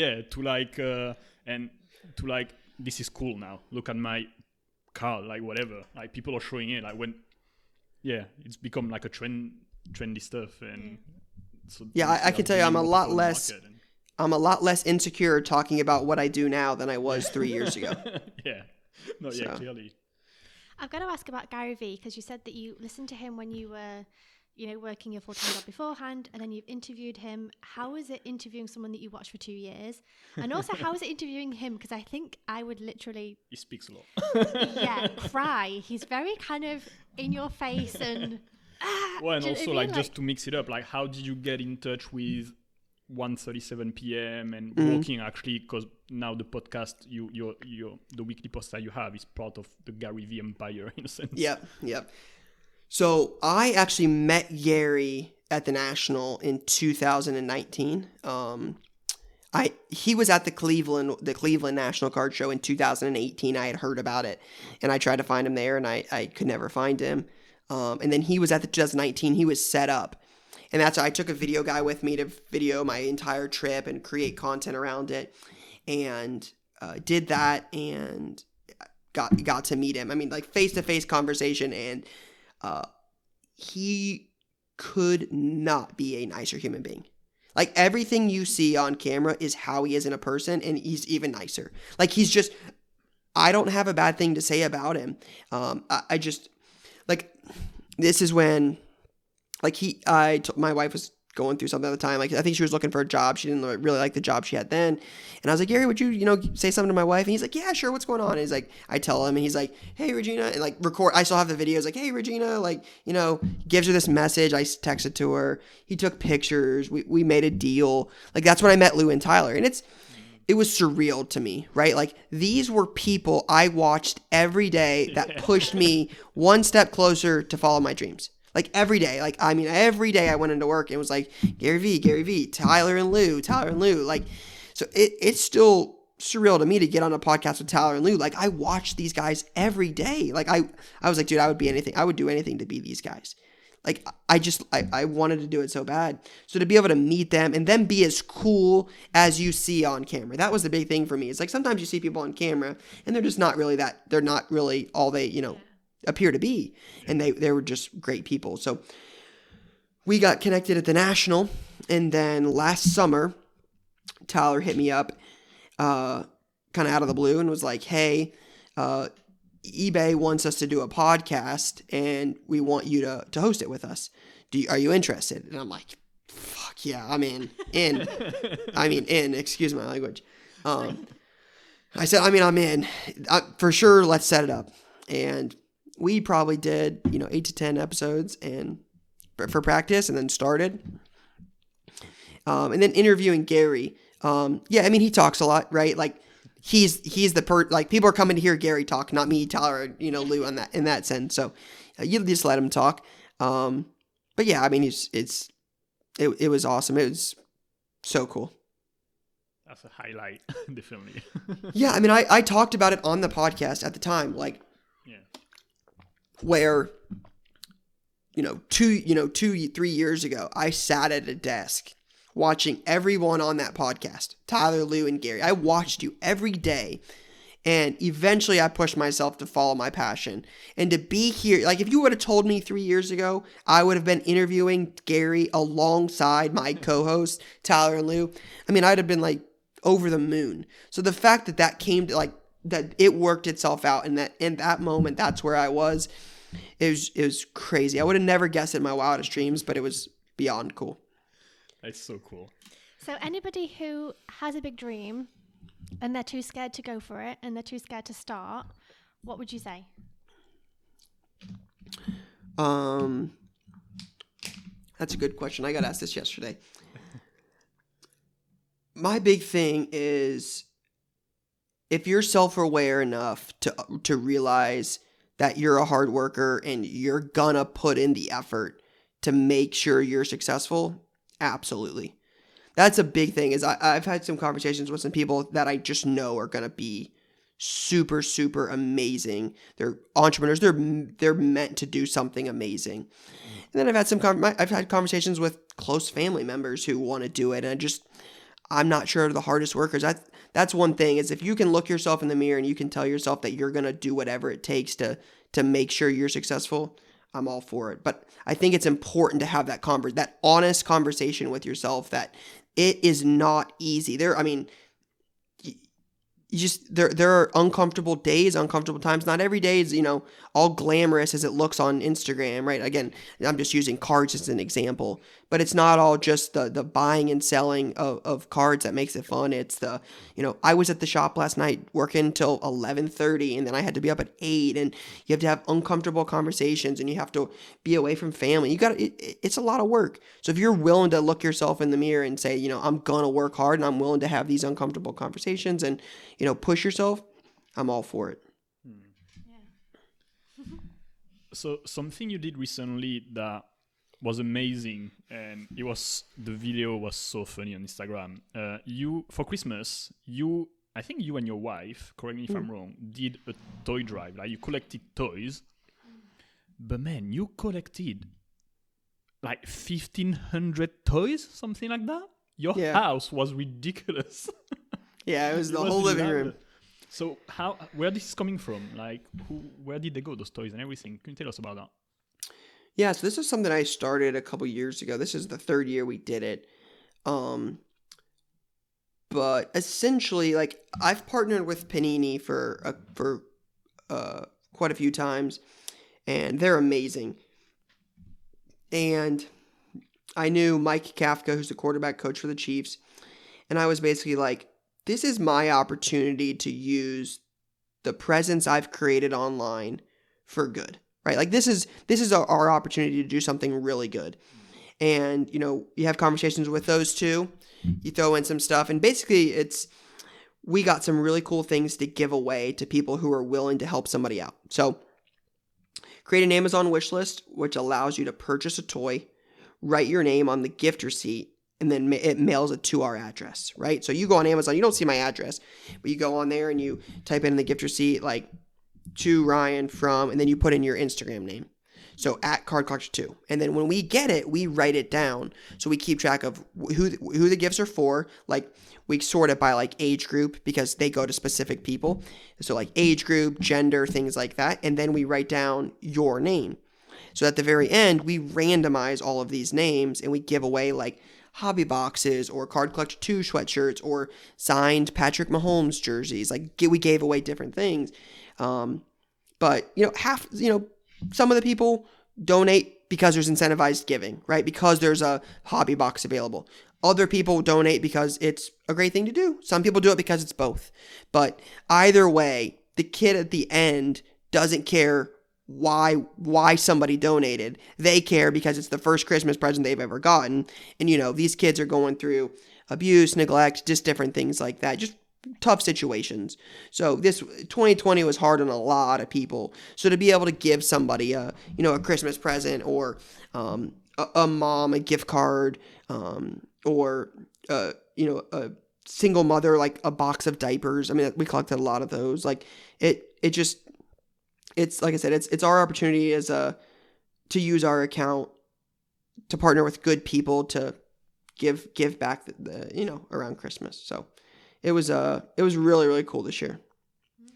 Speaker 2: yeah to like uh, and to like this is cool now. Look at my car like whatever. Like people are showing it like when yeah it's become like a trend trendy stuff and so
Speaker 3: Yeah, I- I can tell you I'm a lot less-
Speaker 2: and-
Speaker 3: i'm a lot less insecure talking about what i do now than i was three years ago.
Speaker 2: Yeah. No yeah
Speaker 3: So.
Speaker 2: clearly.
Speaker 1: I've got to ask about Gary Vee because you said that you listened to him when you were, you know, working your full time job beforehand, and then you've interviewed him. How is it interviewing someone that you watched for two years? And also, how is it interviewing him? Because I think I would literally,
Speaker 2: he speaks a lot
Speaker 1: yeah, cry. He's very kind of in your face and. ah,
Speaker 2: well and
Speaker 1: do you know
Speaker 2: also
Speaker 1: what I mean?
Speaker 2: like just to mix it up like how did you get in touch with 1:37 p.m. and
Speaker 3: Mhm.
Speaker 2: working actually because now the podcast you your your the weekly post that you have is part of the Gary V empire in a sense.
Speaker 3: Yep, yep. So I actually met Gary at the National in 2019. Um, I he was at the Cleveland the Cleveland National Card Show in 2018. I had heard about it, and I tried to find him there, and I I could never find him. Um, and then he was at the 2019. He was set up, and that's I took a video guy with me to video my entire trip and create content around it, and uh, did that and got got to meet him. I mean, like face to face conversation, and uh, he could not be a nicer human being. Like everything you see on camera is how he is in a person, and he's even nicer. Like he's just, I don't have a bad thing to say about him. Um, I, I just like this is when, like he, I, t- my wife was going through something at the time. Like I think she was looking for a job. She didn't really like the job she had then. And I was like, Gary, would you, you know, say something to my wife? And he's like, Yeah, sure. What's going on? And he's like, I tell him, and he's like, Hey, Regina, and like record. I still have the videos. Like, Hey, Regina, like you know, gives her this message. I texted to her. He took pictures. We we made a deal. Like that's when I met Lou and Tyler, and it's. It was surreal to me, right? Like these were people I watched every day that pushed me one step closer to follow my dreams. Like every day, like I mean, every day I went into work and it was like Gary V, Gary V, Tyler and Lou, Tyler and Lou. Like, so it, it's still surreal to me to get on a podcast with Tyler and Lou. Like I watch these guys every day. Like I, I was like, dude, I would be anything. I would do anything to be these guys. Like I just, I, I wanted to do it so bad. So to be able to meet them and then be as cool as you see on camera, that was the big thing for me. It's like sometimes you see people on camera and they're just not really that. They're not really all they, you know, appear to be. And they, they were just great people. So we got connected at the National. And then last summer, Tyler hit me up, uh, kind of out of the blue, and was like, "Hey, uh, eBay wants us to do a podcast, and we want you to to host it with us. Do you, are you interested?" And I'm like, "Fuck yeah, I'm in, in. I mean, in. Excuse my language." Um, I said, "I mean, I'm in uh, for sure. Let's set it up." And we probably did, you know, eight to ten episodes, and for, for practice, and then started. Um, and then interviewing Gary. Um, yeah, I mean he talks a lot, right? Like he's he's the per like people are coming to hear Gary talk, not me, Tyler, you know, Lou on that in that sense. So uh, you just let him talk. Um, but yeah, I mean it's it's it, it was awesome. It was so cool.
Speaker 2: That's a highlight, definitely.
Speaker 3: Yeah, I mean I I talked about it on the podcast at the time, like
Speaker 2: yeah.
Speaker 3: Where you know two you know two three years ago i sat at a desk watching everyone on that podcast tyler lou and gary. I watched you every day. And eventually i pushed myself to follow my passion. And to be here like if you would have told me three years ago i would have been interviewing gary alongside my co-host tyler and lou i mean i'd have been like over the moon. So the fact that that came to like that it worked itself out and that in that moment that's where i was it was it was crazy. I would have never guessed it in my wildest dreams, but it was beyond cool.
Speaker 2: That's so cool.
Speaker 1: So anybody who has a big dream and they're too scared to go for it and they're too scared to start, what would you say?
Speaker 3: Um, that's a good question. I got asked this yesterday. My big thing is if you're self-aware enough to to realize that you're a hard worker and you're gonna put in the effort to make sure you're successful, absolutely. That's a big thing. Is I, I've had some conversations with some people that I just know are gonna be super super amazing. They're entrepreneurs. They're they're meant to do something amazing. And then I've had some I've had conversations with close family members who want to do it, and I just I'm not sure the hardest workers. I that's one thing is if you can look yourself in the mirror and you can tell yourself that you're gonna do whatever it takes to to make sure you're successful. I'm all for it. But I think it's important to have that conver- that honest conversation with yourself that it is not easy. There, I mean, you just there there are uncomfortable days, uncomfortable times. Not every day is you know all glamorous as it looks on Instagram, right? Again, I'm just using cards as an example, but it's not all just the the buying and selling of, of cards that makes it fun. It's the you know I was at the shop last night working till 11:30, and then I had to be up at eight, and you have to have uncomfortable conversations, and you have to be away from family. You got it, it's a lot of work. So if you're willing to look yourself in the mirror and say, you know, I'm gonna work hard, and I'm willing to have these uncomfortable conversations, and you know, push yourself, I'm all for it.
Speaker 2: so something you did recently that was amazing and it was the video was so funny on instagram uh, you for christmas you i think you and your wife correct me if mm. i'm wrong did a toy drive like you collected toys but man you collected like 1500 toys something like that your yeah. house was ridiculous
Speaker 3: yeah it was the it whole was living room
Speaker 2: so how where this is coming from? Like who where did they go those toys and everything? Can you tell us about that?
Speaker 3: Yeah, so this is something I started a couple years ago. This is the third year we did it. Um but essentially like I've partnered with Panini for uh, for uh quite a few times and they're amazing. And I knew Mike Kafka who's the quarterback coach for the Chiefs and I was basically like this is my opportunity to use the presence I've created online for good, right? Like this is this is our, our opportunity to do something really good. And you know, you have conversations with those two, mm-hmm. you throw in some stuff, and basically it's we got some really cool things to give away to people who are willing to help somebody out. So create an Amazon wish list, which allows you to purchase a toy, write your name on the gift receipt, and then it mails it to our address, right? So you go on Amazon, you don't see my address, but you go on there and you type in the gift receipt like to Ryan from, and then you put in your Instagram name. So at Card Collector 2. And then when we get it, we write it down. So we keep track of who who the gifts are for. Like we sort it by like age group because they go to specific people. So like age group, gender, things like that. And then we write down your name. So at the very end, we randomize all of these names and we give away like hobby boxes or Card Collector 2 sweatshirts or signed Patrick Mahomes jerseys. Like we gave away different things. Um, but, you know, half, you know, some of the people donate because there's incentivized giving, right? Because there's a hobby box available. Other people donate because it's a great thing to do. Some people do it because it's both. But either way, the kid at the end doesn't care why why somebody donated. They care because it's the first Christmas present they've ever gotten. And you know, these kids are going through abuse, neglect, just different things like that. Just tough situations. So this 2020 was hard on a lot of people. So to be able to give somebody a you know a Christmas present or um, a, a, mom a gift card um, or uh, you know a single mother like a box of diapers. I mean we collected a lot of those. Like it it just it's like I said, it's it's our opportunity as a to use our account to partner with good people to give give back the, the you know around Christmas. So it was uh it was really really cool this year.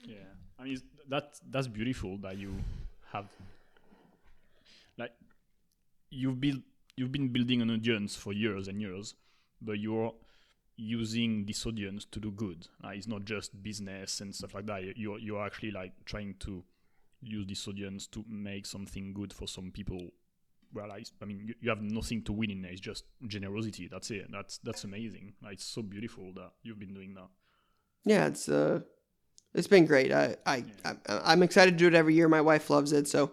Speaker 2: Yeah, I mean that that's beautiful that you have like you've built you've been building an audience for years and years, but you're using this audience to do good. It's not just business and stuff like that. You're you're actually like trying to use this audience to make something good for some people well I, I mean you, you, have nothing to win in there it's just generosity that's it that's that's amazing like, it's so beautiful that you've been doing that
Speaker 3: yeah, it's uh, it's been great. I I, I I'm excited to do it every year. My wife loves it, so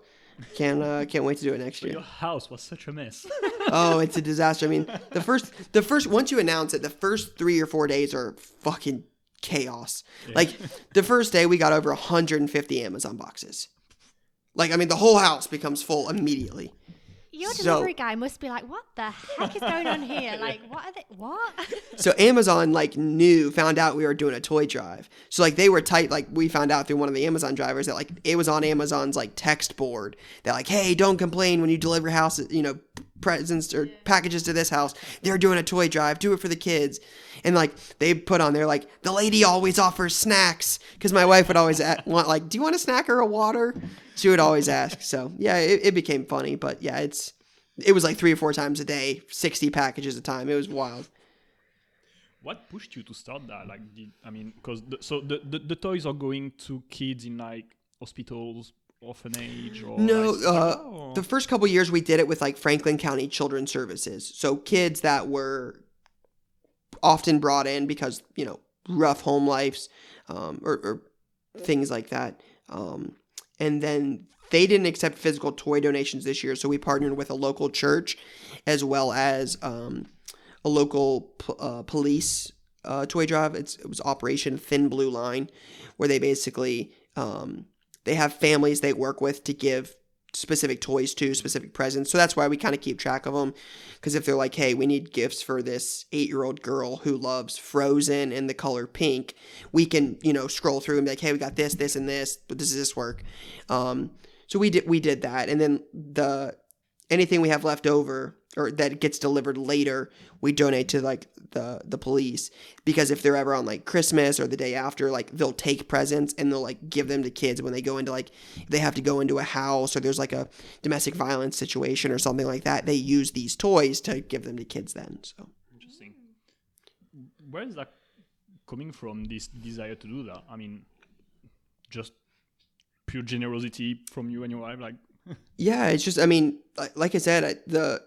Speaker 3: can't uh, can't wait to do it next year.
Speaker 2: your house was such a mess.
Speaker 3: oh, it's a disaster. I mean, the first, the first, once you announce it, the first three or four days are fucking chaos. Like the first day, we got over 150 Amazon boxes. Like, I mean, the whole house becomes full immediately.
Speaker 1: Your
Speaker 3: So-
Speaker 1: delivery guy must be like, what the heck is going on here? Like, what are they? What?
Speaker 3: So Amazon like knew, found out we were doing a toy drive. So like they were tight. Like we found out through one of the Amazon drivers that like it was on Amazon's like text board. That like, hey, don't complain when you deliver houses, you know, presents or packages to this house. They're doing a toy drive. Do it for the kids. And like they put on there like the lady always offers snacks because my wife would always a- want like, do you want a snack or a water? She would always ask. So yeah, it, it became funny. But yeah, it's it was like three or four times a day, sixty packages a time. It was wild.
Speaker 2: what pushed you to start that? Like, did, I mean, because the, so the, the the toys are going to kids in like hospitals, orphanage, or
Speaker 3: No,
Speaker 2: like,
Speaker 3: uh,
Speaker 2: oh.
Speaker 3: the first couple years we did it with like Franklin County Children's Services. So kids that were often brought in because you know rough home lives um, or, or things like that. Um, and then they didn't accept physical toy donations this year, so we partnered with a local church as well as um, a local uh, police uh, toy drive. It's, it was Operation Thin Blue Line, where they basically um, they have families they work with to give specific toys to specific presents. So that's why we kind of keep track of them because if they're like hey we need gifts for this eight year old girl who loves frozen and the color pink we can you know scroll through and be like hey we got this this and this. But does this work? Um, so we did we did that. And then the anything we have left over or that gets delivered later we donate to like the the police because if they're ever on like christmas or the day after like they'll take presents and they'll like give them to kids when they go into like they have to go into a house or there's like a domestic violence situation or something like that they use these toys to give them to kids then so
Speaker 2: Interesting. Where is that coming from? This desire to do that? I mean, just pure generosity from you and your wife. Like,
Speaker 3: Yeah, it's just I mean, like, like I said, I, the,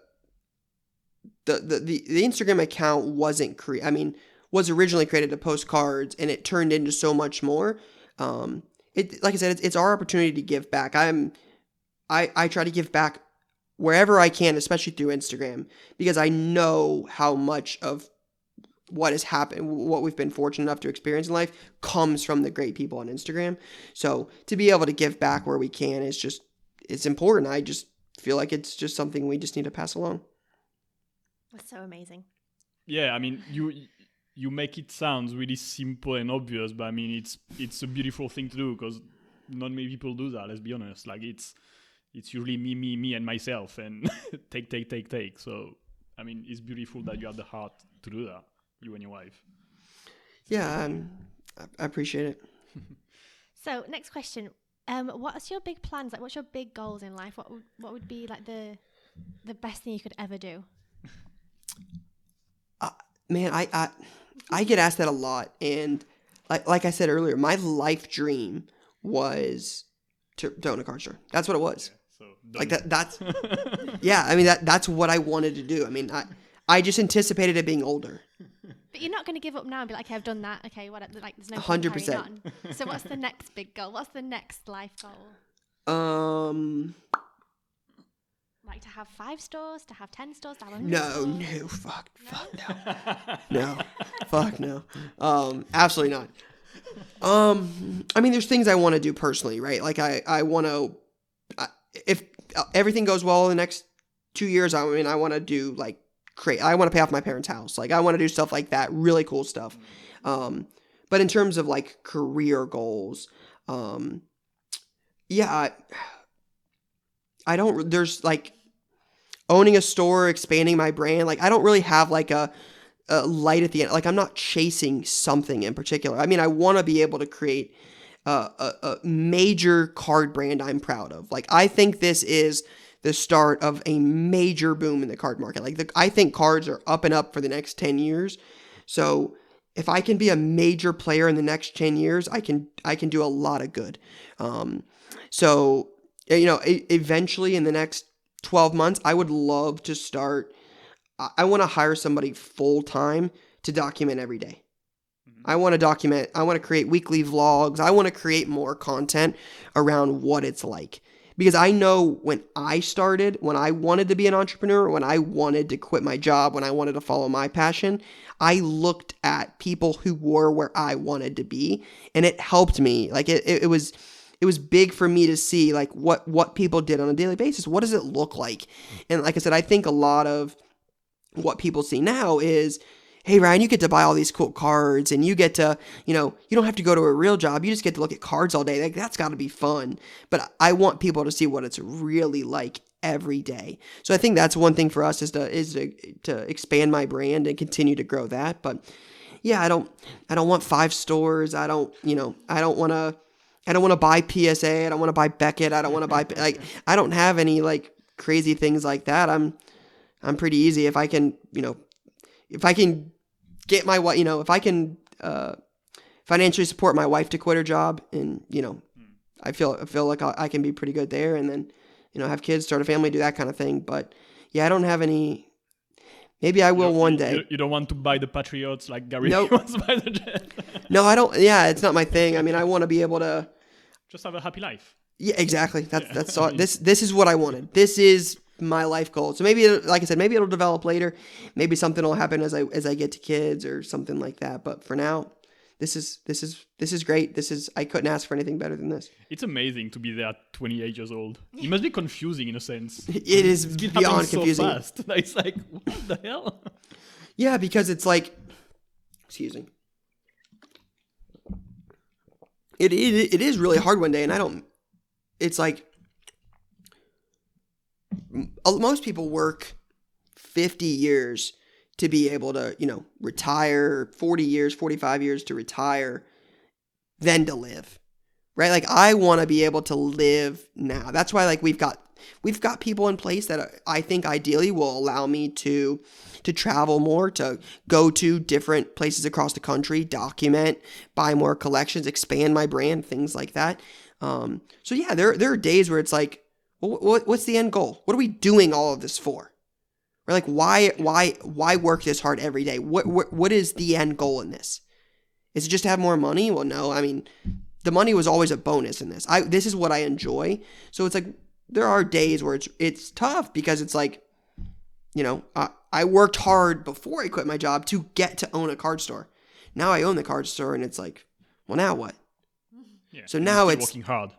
Speaker 3: the the the the Instagram account wasn't created, I mean, was originally created to post cards, and it turned into so much more. Um, it like I said, it's, it's our opportunity to give back. I'm, I I try to give back wherever I can, especially through Instagram, because I know how much of what has happened, what we've been fortunate enough to experience in life, comes from the great people on Instagram. So to be able to give back where we can is just it's important. I just feel like it's just something we just need to pass along.
Speaker 1: That's so amazing.
Speaker 2: yeah, I mean, you you make it sound really simple and obvious, but I mean, it's it's a beautiful thing to do because not many people do that. Let's be honest. Like, it's it's usually me, me, me, and myself, and take, take, take, take. So, I mean, it's beautiful that you have the heart to do that, you and your wife.
Speaker 3: Yeah, um, I, I appreciate it.
Speaker 1: So, next question. Um, what's your big plans? Like, what's your big goals in life? What would what would be like the the best thing you could ever do?
Speaker 3: Man, I, I I get asked that a lot, and like like I said earlier, my life dream was to, to own a car store. That's what it was.
Speaker 2: So,
Speaker 3: Like that. That's yeah. I mean that that's what I wanted to do. I mean I I just anticipated it being older.
Speaker 1: But you're not going to give up now and be like, okay, I've done that. Okay, what? Like, there's no point
Speaker 3: hundred percent.
Speaker 1: on. So, what's the next big goal? What's the next life goal?
Speaker 3: Um.
Speaker 1: Like to have five stores, to have ten stores, to have 100
Speaker 3: No,
Speaker 1: stores?
Speaker 3: no, fuck, fuck, no, no, fuck, no, um, absolutely not. Um, I mean, there's things I want to do personally, right? Like I, I want to, if everything goes well in the next two years, I mean, I want to do like create. I want to pay off my parents' house. Like I want to do stuff like that, really cool stuff. Um, but in terms of like career goals, um, yeah, I, I don't. There's like owning a store, expanding my brand. Like I don't really have like a, a light at the end. Like I'm not chasing something in particular. I mean, I want to be able to create a, a, major card brand I'm proud of. Like I think this is the start of a major boom in the card market. Like the, I think cards are up and up for the next 10 years. So if I can be a major player in the next 10 years, I can I can do a lot of good. Um, so you know, eventually in the next 12 months, I would love to start. I, I want to hire somebody full time to document every day. Mm-hmm. I want to document, I want to create weekly vlogs. I want to create more content around what it's like. Because I know when I started, when I wanted to be an entrepreneur, when I wanted to quit my job, when I wanted to follow my passion, I looked at people who were where I wanted to be and it helped me. Like it, it, it was it was big for me to see like what what people did on a daily basis. What does it look like? Mm. And like I said, I think a lot of what people see now is hey Ryan, you get to buy all these cool cards and you get to, you know, you don't have to go to a real job. You just get to look at cards all day. Like that's got to be fun. But I want people to see what it's really like every day. So I think that's one thing for us is to is to, to expand my brand and continue to grow that. But yeah, I don't I don't want five stores. I don't, you know, I don't want to I don't want to buy PSA. I don't want to buy Beckett. I don't want to buy like I don't have any like crazy things like that. I'm I'm pretty easy if I can, you know, if I can get my wife, you know, if I can uh, financially support my wife to quit her job, and you know, I feel I feel like I, I can be pretty good there, and then you know have kids, start a family, do that kind of thing. But yeah, I don't have any. Maybe I will one day.
Speaker 2: You, you don't want to buy the Patriots like Gary
Speaker 3: Nope.
Speaker 2: wants to buy the Jets.
Speaker 3: No, I don't. Yeah, it's not my thing. I mean, I want to be able to.
Speaker 2: Just have a happy life.
Speaker 3: Yeah, exactly. That's that's all. This this is what I wanted. This is my life goal. So maybe, like I said, maybe it'll develop later. Maybe something will happen as I as I get to kids or something like that. But for now, this is this is this is great. This is I couldn't ask for anything better than this.
Speaker 2: It's amazing to be there at 28 years old. It must be confusing in a sense.
Speaker 3: It is
Speaker 2: It's been happening
Speaker 3: beyond
Speaker 2: so
Speaker 3: confusing.
Speaker 2: fast. It's like what the hell?
Speaker 3: Yeah, because it's like, excuse me. It, it it is really hard one day, and I don't. It's like most people work fifty years to be able to, you know, retire. Forty years, forty five years to retire, then to live, right? Like I want to be able to live now. That's why, like, we've got we've got people in place that I think ideally will allow me to to travel more, to go to different places across the country, document, buy more collections, expand my brand, things like that. Um, so yeah, there there are days where it's like, what's the end goal? What are we doing all of this for? We're like, why why why work this hard every day? What what what is the end goal in this? Is it just to have more money? Well, no. I mean, the money was always a bonus in this. I this is what I enjoy. So it's like there are days where it's it's tough because it's like, you know, I, I worked hard before I quit my job to get to own a card store. Now I own the card store, and it's like, well, now what?
Speaker 2: Yeah.
Speaker 3: So now it's-
Speaker 2: working hard.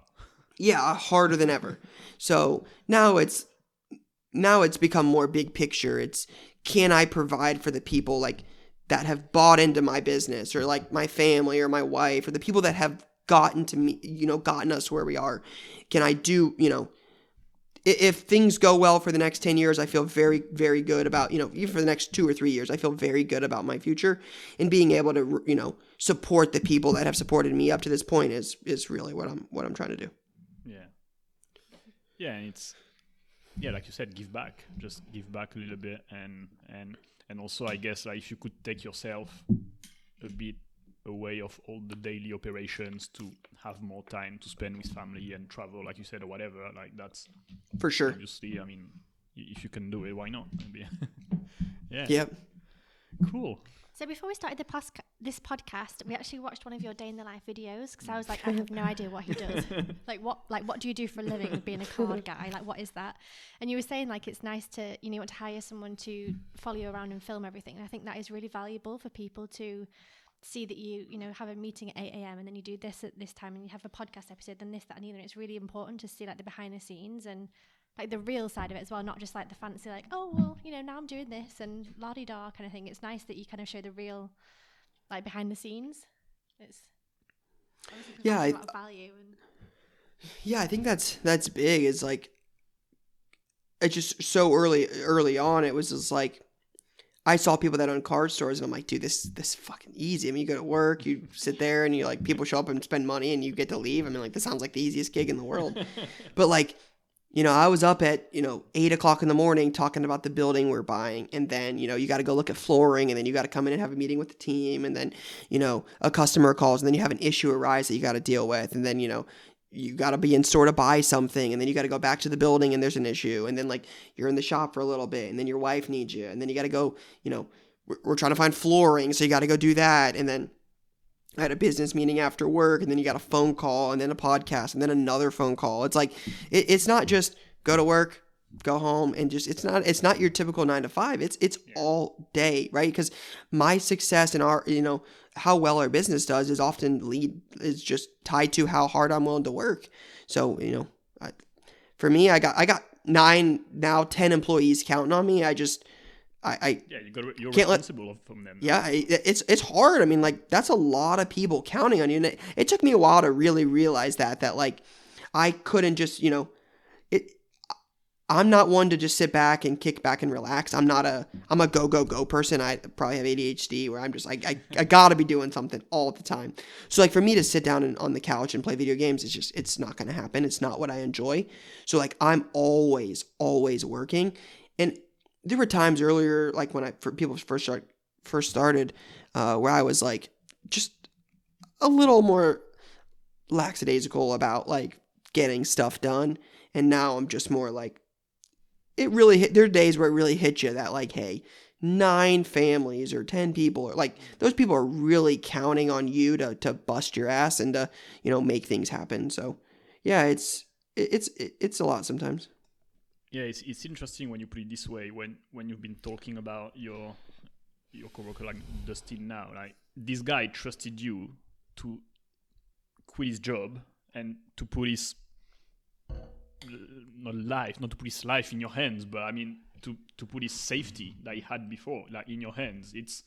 Speaker 3: yeah, harder than ever. So now it's now it's become more big picture. It's can I provide for the people like that have bought into my business or like my family or my wife or the people that have gotten to me, you know, gotten us where we are. Can I do, you know, if things go well for the next 10 years, I feel very, very good about, you know, even for the next two or three years, I feel very good about my future and being able to, you know, support the people that have supported me up to this point is, is really what I'm, what I'm trying to do.
Speaker 2: Yeah. Yeah, it's yeah, like you said, give back. Just give back a little bit, and and and also, I guess, like if you could take yourself a bit away of all the daily operations to have more time to spend with family and travel, like you said, or whatever. Like that's
Speaker 3: For sure.
Speaker 2: obviously, I mean, if you can do it, why not? Maybe. yeah.
Speaker 3: Yep.
Speaker 2: Cool.
Speaker 1: So before we started the posca- this podcast, we actually watched one of your day in the life videos because I was like, I have no idea what he does. like what, like what do you do for a living? Being a card guy, like what is that? And you were saying like it's nice to you know you want to hire someone to follow you around and film everything. And I think that is really valuable for people to see that you you know have a meeting at 8 a.m. and then you do this at this time and you have a podcast episode then this that and the other. It's really important to see like the behind the scenes and like the real side of it as well, not just like the fancy, like, oh, well, you know, now I'm doing this and la di da kind of thing. It's nice that you kind of show the real, like, behind the scenes. It's
Speaker 3: Yeah,
Speaker 1: provides
Speaker 3: I-
Speaker 1: a lot of value. And
Speaker 3: Yeah, I think that's that's big. It's like it's just so early early on. It was just like I saw people that own card stores, and I'm like, dude, this this is fucking easy. I mean, you go to work, you sit there, and you like people show up and spend money, and you get to leave. I mean, like this sounds like the easiest gig in the world. but like, you know, I was up at you know eight o'clock in the morning talking about the building we're buying, and then you know you got to go look at flooring, and then you got to come in and have a meeting with the team, and then you know a customer calls, and then you have an issue arise that you got to deal with, and then you know you got to be in store to buy something and then you got to go back to the building and there's an issue and then like you're in the shop for a little bit and then your wife needs you and then you got to go you know we're, we're trying to find flooring so you got to go do that and then I had a business meeting after work, and then you got a phone call, and then a podcast, and then another phone call. It's like it, it's not just go to work, go home, and just it's not it's not your typical nine to five. It's it's all day, right? Because my success and our you know how well our business does is often lead is just tied to how hard I'm willing to work. So you know, I, for me, I got I got nine now ten employees counting on me. I just I, I
Speaker 2: Yeah, you got you're
Speaker 3: Can't let-
Speaker 2: responsible from them.
Speaker 3: yeah, I- it's it's hard. I mean, like that's a lot of people counting on you, and it, it took me a while to really realize that that like I couldn't just you know it. I'm not one to just sit back and kick back and relax. I'm not a I'm a go go go person. I probably have ADHD where I'm just like I, I gotta be doing something all the time. So like for me to sit down and, on the couch and play video games, it's just it's not gonna happen. It's not what I enjoy. So like I'm always always working, and there were times earlier like when I for people first start first started uh, where I was like just a little more lackadaisical about like getting stuff done, and now I'm just more like it really hit. There are days where it really hits you that like, hey, nine families or ten people or like those people are really counting on you to to bust your ass and to you know make things happen. So yeah, it's it's it's a lot sometimes.
Speaker 2: Yeah, it's, it's interesting when you put it this way. When when you've been talking about your your coworker like Dustin now, like this guy trusted you to quit his job and to put his uh, not life, not to put his life in your hands, but I mean to to put his safety that he had before, like in your hands. It's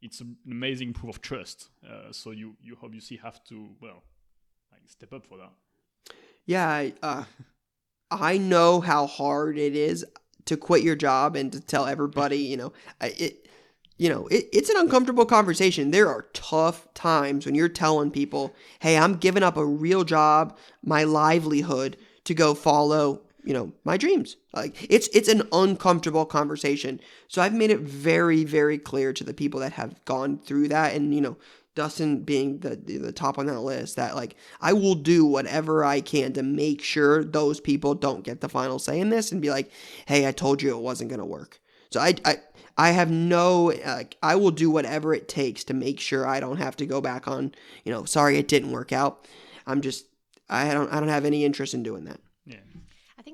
Speaker 2: it's an amazing proof of trust. Uh, so you you obviously have to well like step up for that.
Speaker 3: Yeah, I, uh, I know how hard it is to quit your job and to tell everybody, you know, it, you know, it, it's an uncomfortable conversation. There are tough times when you're telling people, "Hey, I'm giving up a real job, my livelihood, to go follow, you know, my dreams." Like it's it's an uncomfortable conversation. So I've made it very very clear to the people that have gone through that, and you know, Dustin being the the top on that list that like I will do whatever I can to make sure those people don't get the final say in this and be like, "Hey, I told you it wasn't going to work." So I I I have no I will do whatever it takes to make sure I don't have to go back on, you know, sorry it didn't work out. I'm just I don't I don't have any interest in doing that.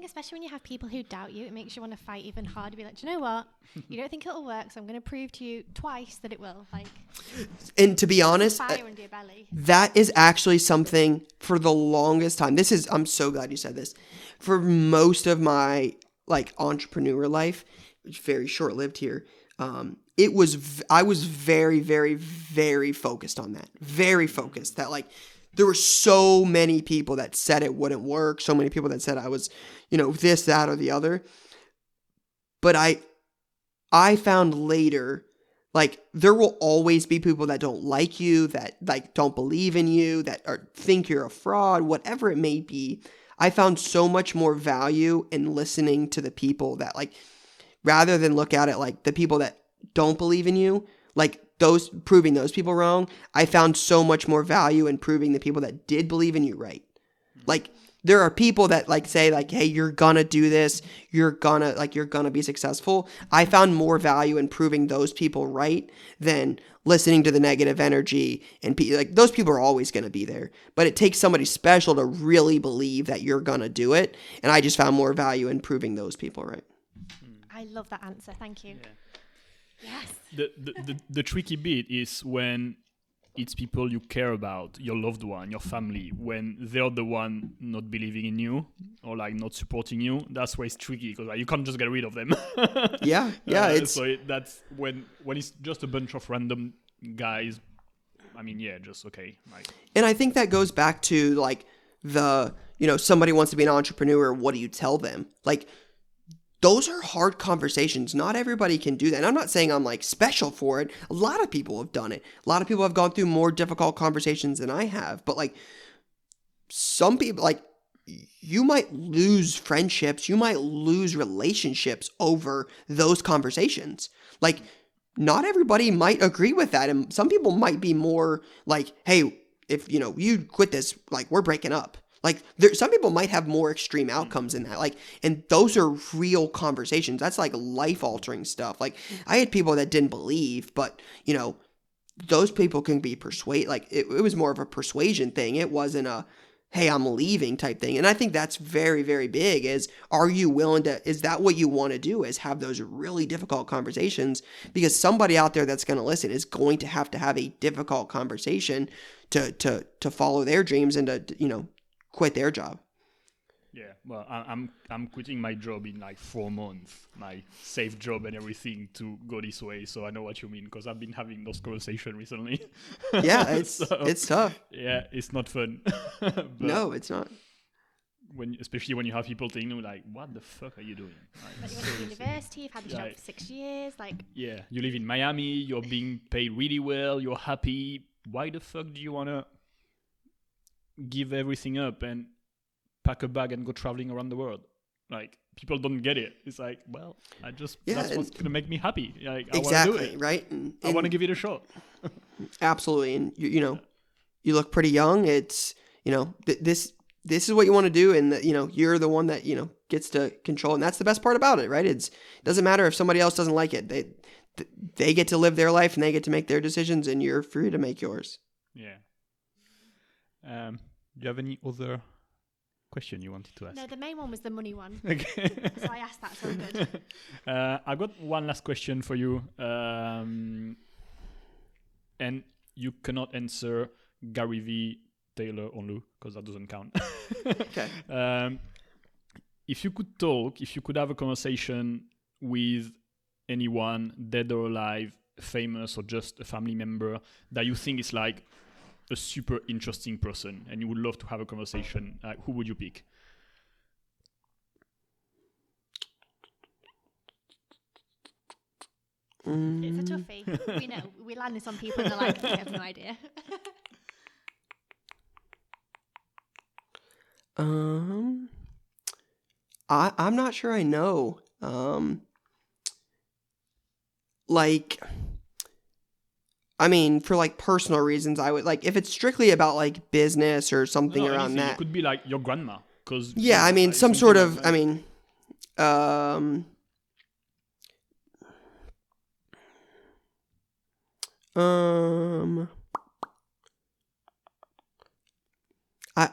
Speaker 2: Yeah.
Speaker 1: I think especially when you have people who doubt you, it makes you want to fight even harder. Be like, do you know what? You don't think it'll work, so I'm going to prove to you twice that it will. Like
Speaker 3: And to be honest, uh,
Speaker 1: fire under your belly.
Speaker 3: That is actually something for the longest time. This is I'm so glad you said this. For most of my like entrepreneur life, which is very short lived here, um, it was v- I was very very very focused on that. Very focused that like there were so many people that said it wouldn't work, so many people that said I was, you know, this that or the other. But I I found later like there will always be people that don't like you that like don't believe in you that are think you're a fraud whatever it may be i found so much more value in listening to the people that like rather than look at it like the people that don't believe in you like those proving those people wrong i found so much more value in proving the people that did believe in you right. Like there are people that like say like hey you're gonna do this. You're gonna like you're gonna be successful. I found more value in proving those people right than listening to the negative energy and pe- like those people are always gonna be there. But it takes somebody special to really believe that you're gonna do it and i just found more value in proving those people right. Hmm.
Speaker 1: I love that answer. Thank you. Yes.
Speaker 2: the, the, the, the tricky bit is when it's people you care about, your loved one, your family, when they're the one not believing in you or like not supporting you. That's why it's tricky because like, you can't just get rid of them.
Speaker 3: yeah yeah
Speaker 2: Uh,
Speaker 3: it's
Speaker 2: so it, that's when when it's just a bunch of random guys. I mean, yeah, just okay. Like,
Speaker 3: And I think that goes back to like the, you know, somebody wants to be an entrepreneur, what do you tell them? Like those are hard conversations. Not everybody can do that. And I'm not saying I'm like special for it. A lot of people have done it. A lot of people have gone through more difficult conversations than I have. But like some people like you might lose friendships, you might lose relationships over those conversations. Like not everybody might agree with that and some people might be more like hey if you know you quit this like we're breaking up like there some people might have more extreme mm-hmm. outcomes in that. Like and those are real conversations. That's like life altering stuff. Like i had people that didn't believe but you know those people can be persuade like it, it was more of a persuasion thing. It wasn't a hey i'm leaving type thing. And i think that's very very big is are you willing to is that what you want to do is have those really difficult conversations? Because somebody out there that's going to listen is going to have to have a difficult conversation to to to follow their dreams and to you know quit their job
Speaker 2: Yeah, well, I, I'm I'm quitting my job in like four months, my safe job and everything to go this way. So I know what you mean because I've been having those conversations recently.
Speaker 3: yeah it's
Speaker 2: So,
Speaker 3: it's tough
Speaker 2: yeah, it's not fun. But
Speaker 3: no it's not
Speaker 2: when especially when you have people telling you like, "What the fuck are you doing?" Like,
Speaker 1: Like You went to university, you've had this job for six years. Like,
Speaker 2: Yeah, you live in Miami, you're being paid really well, you're happy. Why the fuck do you want to give everything up and pack a bag and go traveling around the world? Like, people don't get it. It's like, well, I just,
Speaker 3: Yeah,
Speaker 2: that's what's going to make me happy. Like, I want to do
Speaker 3: exactly
Speaker 2: it.
Speaker 3: right and,
Speaker 2: I want to give it a shot.
Speaker 3: absolutely and you, you know you look pretty young it's you know th- this this is what you want to do and that you know you're the one that you know gets to control and that's the best part about it right it's it doesn't matter if somebody else doesn't like it they th- they get to live their life and they get to make their decisions and you're free to make yours
Speaker 2: Yeah. Um, do you have any other question you wanted to ask?
Speaker 1: no, the main one was the money one.
Speaker 2: Okay.
Speaker 1: So I asked that, so I'm good.
Speaker 2: uh, I've got one last question for you. Um, and you cannot answer Gary Vee, Taylor, or Lou, because that doesn't count.
Speaker 3: okay
Speaker 2: um, if you could talk, if you could have a conversation with anyone, dead or alive, famous or just a family member, that you think is like a super interesting person and you would love to have a conversation, uh, who would you pick?
Speaker 1: It's a toughie. we know. We land this on people and they're like, I have no idea.
Speaker 3: um i i'm not sure i know um like I mean, for like personal reasons, I would like if it's strictly about like business or something
Speaker 2: No,
Speaker 3: around
Speaker 2: anything. It
Speaker 3: that.
Speaker 2: could be like your grandma, because
Speaker 3: Yeah, I mean, some sort of. I mean, um, um, I,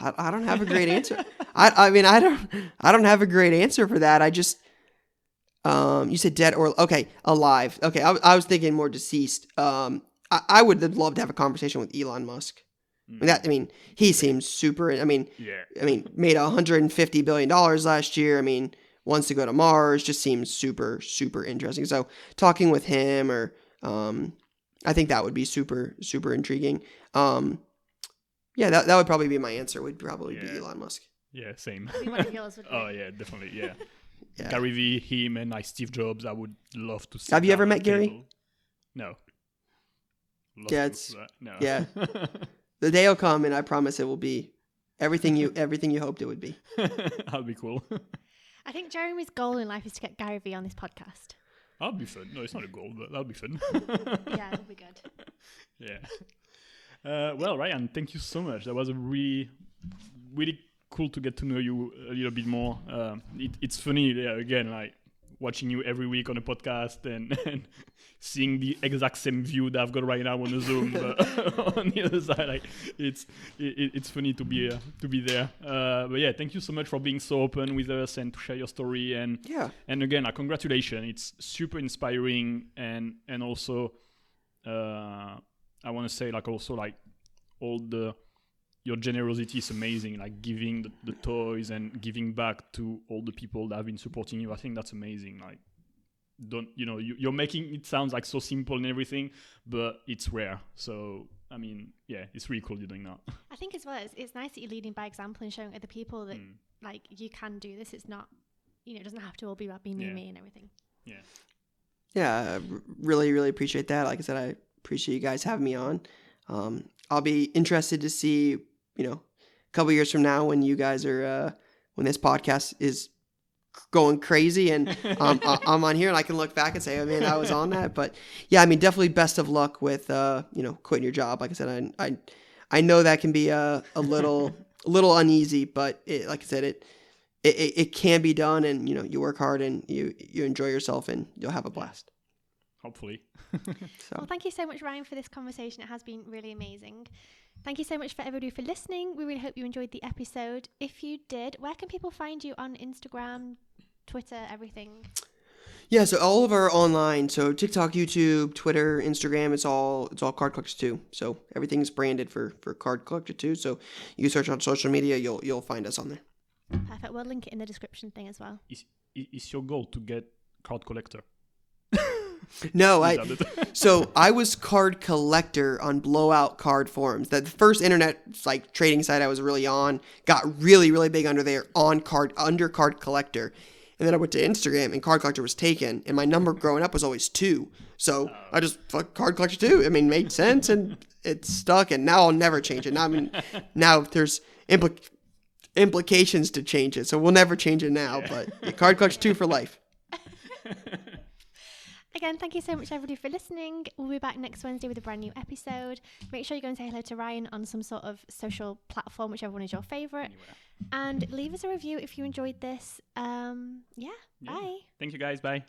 Speaker 3: I, I don't have a great answer. I, I mean, I don't, I don't have a great answer for that. I just, um, you said dead or okay, alive. Okay, I, I was thinking more deceased. Um, I, I would love to have a conversation with Elon Musk. I mean, that, I mean, he seems super. I mean,
Speaker 2: yeah,
Speaker 3: I mean, made 150 billion dollars last year. I mean, wants to go to Mars. Just seems super, super interesting. So talking with him, or um, I think that would be super, super intriguing. Um, yeah, that, that would probably be my answer. Would probably be Elon Musk.
Speaker 2: yeah, same.
Speaker 1: Be one of yours, would
Speaker 2: oh yeah, definitely, yeah.
Speaker 3: Yeah.
Speaker 2: Gary Vee, him, and like Steve Jobs. I would love to. sit
Speaker 3: Have you ever met
Speaker 2: a
Speaker 3: Gary?
Speaker 2: table. No. Love
Speaker 3: Yeah, it's-
Speaker 2: no.
Speaker 3: yeah. The day will come, and I promise it will be everything you everything you hoped it would be.
Speaker 2: That'd be cool.
Speaker 1: I think Jeremy's goal in life is to get Gary Vee on this podcast.
Speaker 2: That'll be fun. No, it's not a goal, but that'll be fun.
Speaker 1: Yeah, it'll be good.
Speaker 2: yeah. Uh, well, Ryan, thank you so much. That was a really, really cool to get to know you a little bit more. Um, it, it's funny, yeah, again, like watching you every week on a podcast and, and seeing the exact same view that I've got right now on the Zoom, but on the other side, like it's it, it's funny to be uh, to be there. Uh, but yeah, thank you so much for being so open with us and to share your story and
Speaker 3: Yeah,
Speaker 2: and again, uh, congratulations! It's super inspiring, and and also, uh, I want to say like also like all the your generosity is amazing. Like giving the, the toys and giving back to all the people that have been supporting you. I think that's amazing. Like don't you know you, you're making it sounds like so simple and everything, but it's rare. So I mean, yeah, it's really cool you're doing that.
Speaker 1: I think as well, it's, it's nice that you're leading by example and showing other people that
Speaker 2: Mm.
Speaker 1: like you can do this. It's not, you know, it doesn't have to all be about being
Speaker 2: Yeah.
Speaker 1: me, and everything.
Speaker 3: yeah, I r- really, really appreciate that. Like I said, I appreciate you guys having me on. Um, I'll be interested to see, you know, a couple years from now when you guys are uh, when this podcast is going crazy and um, I- I'm on here and I can look back and say, oh mean, I was on that. But yeah, I mean, definitely best of luck with uh, you know quitting your job. Like I said, I I, I know that can be a, a little a little uneasy, but it, like I said, it, it it it can be done, and you know you work hard and you you enjoy yourself and you'll have a blast.
Speaker 2: Hopefully.
Speaker 3: So
Speaker 1: Well, thank you so much, Ryan, for this conversation. It has been really amazing. Thank you so much for everybody for listening. We really hope you enjoyed the episode. If you did, where can people find you on Instagram, Twitter, everything?
Speaker 3: yeah, so all of our online, so TikTok, YouTube, Twitter, Instagram, it's all it's all Card Collector Two. So everything's branded for for Card Collector Two. So you search on social media, you'll you'll find us on there.
Speaker 1: Perfect. We'll link it in the description thing as well.
Speaker 2: Is, i- is your goal to get card collector?
Speaker 3: No, I
Speaker 2: that
Speaker 3: so I was card collector on blowout card forums. The first internet like trading site I was really on got really really big under there on card under card collector. And then I went to Instagram and card collector was taken and my number growing up was always 2. So oh. I just fuck card collector 2. I mean, made sense and it stuck and now I'll never change it. Now I mean now there's impli- implications to change it. So we'll never change it now, but yeah, card collector 2 for life.
Speaker 1: Again, thank you so much, everybody, for listening. We'll be back next Wednesday with a brand new episode. Make sure you go and say hello to Ryan on some sort of social platform, whichever one is your favorite.
Speaker 2: Anywhere.
Speaker 1: And leave us a review if you enjoyed this. Um, yeah,
Speaker 2: Yeah.
Speaker 1: bye.
Speaker 2: Thank you guys. Bye.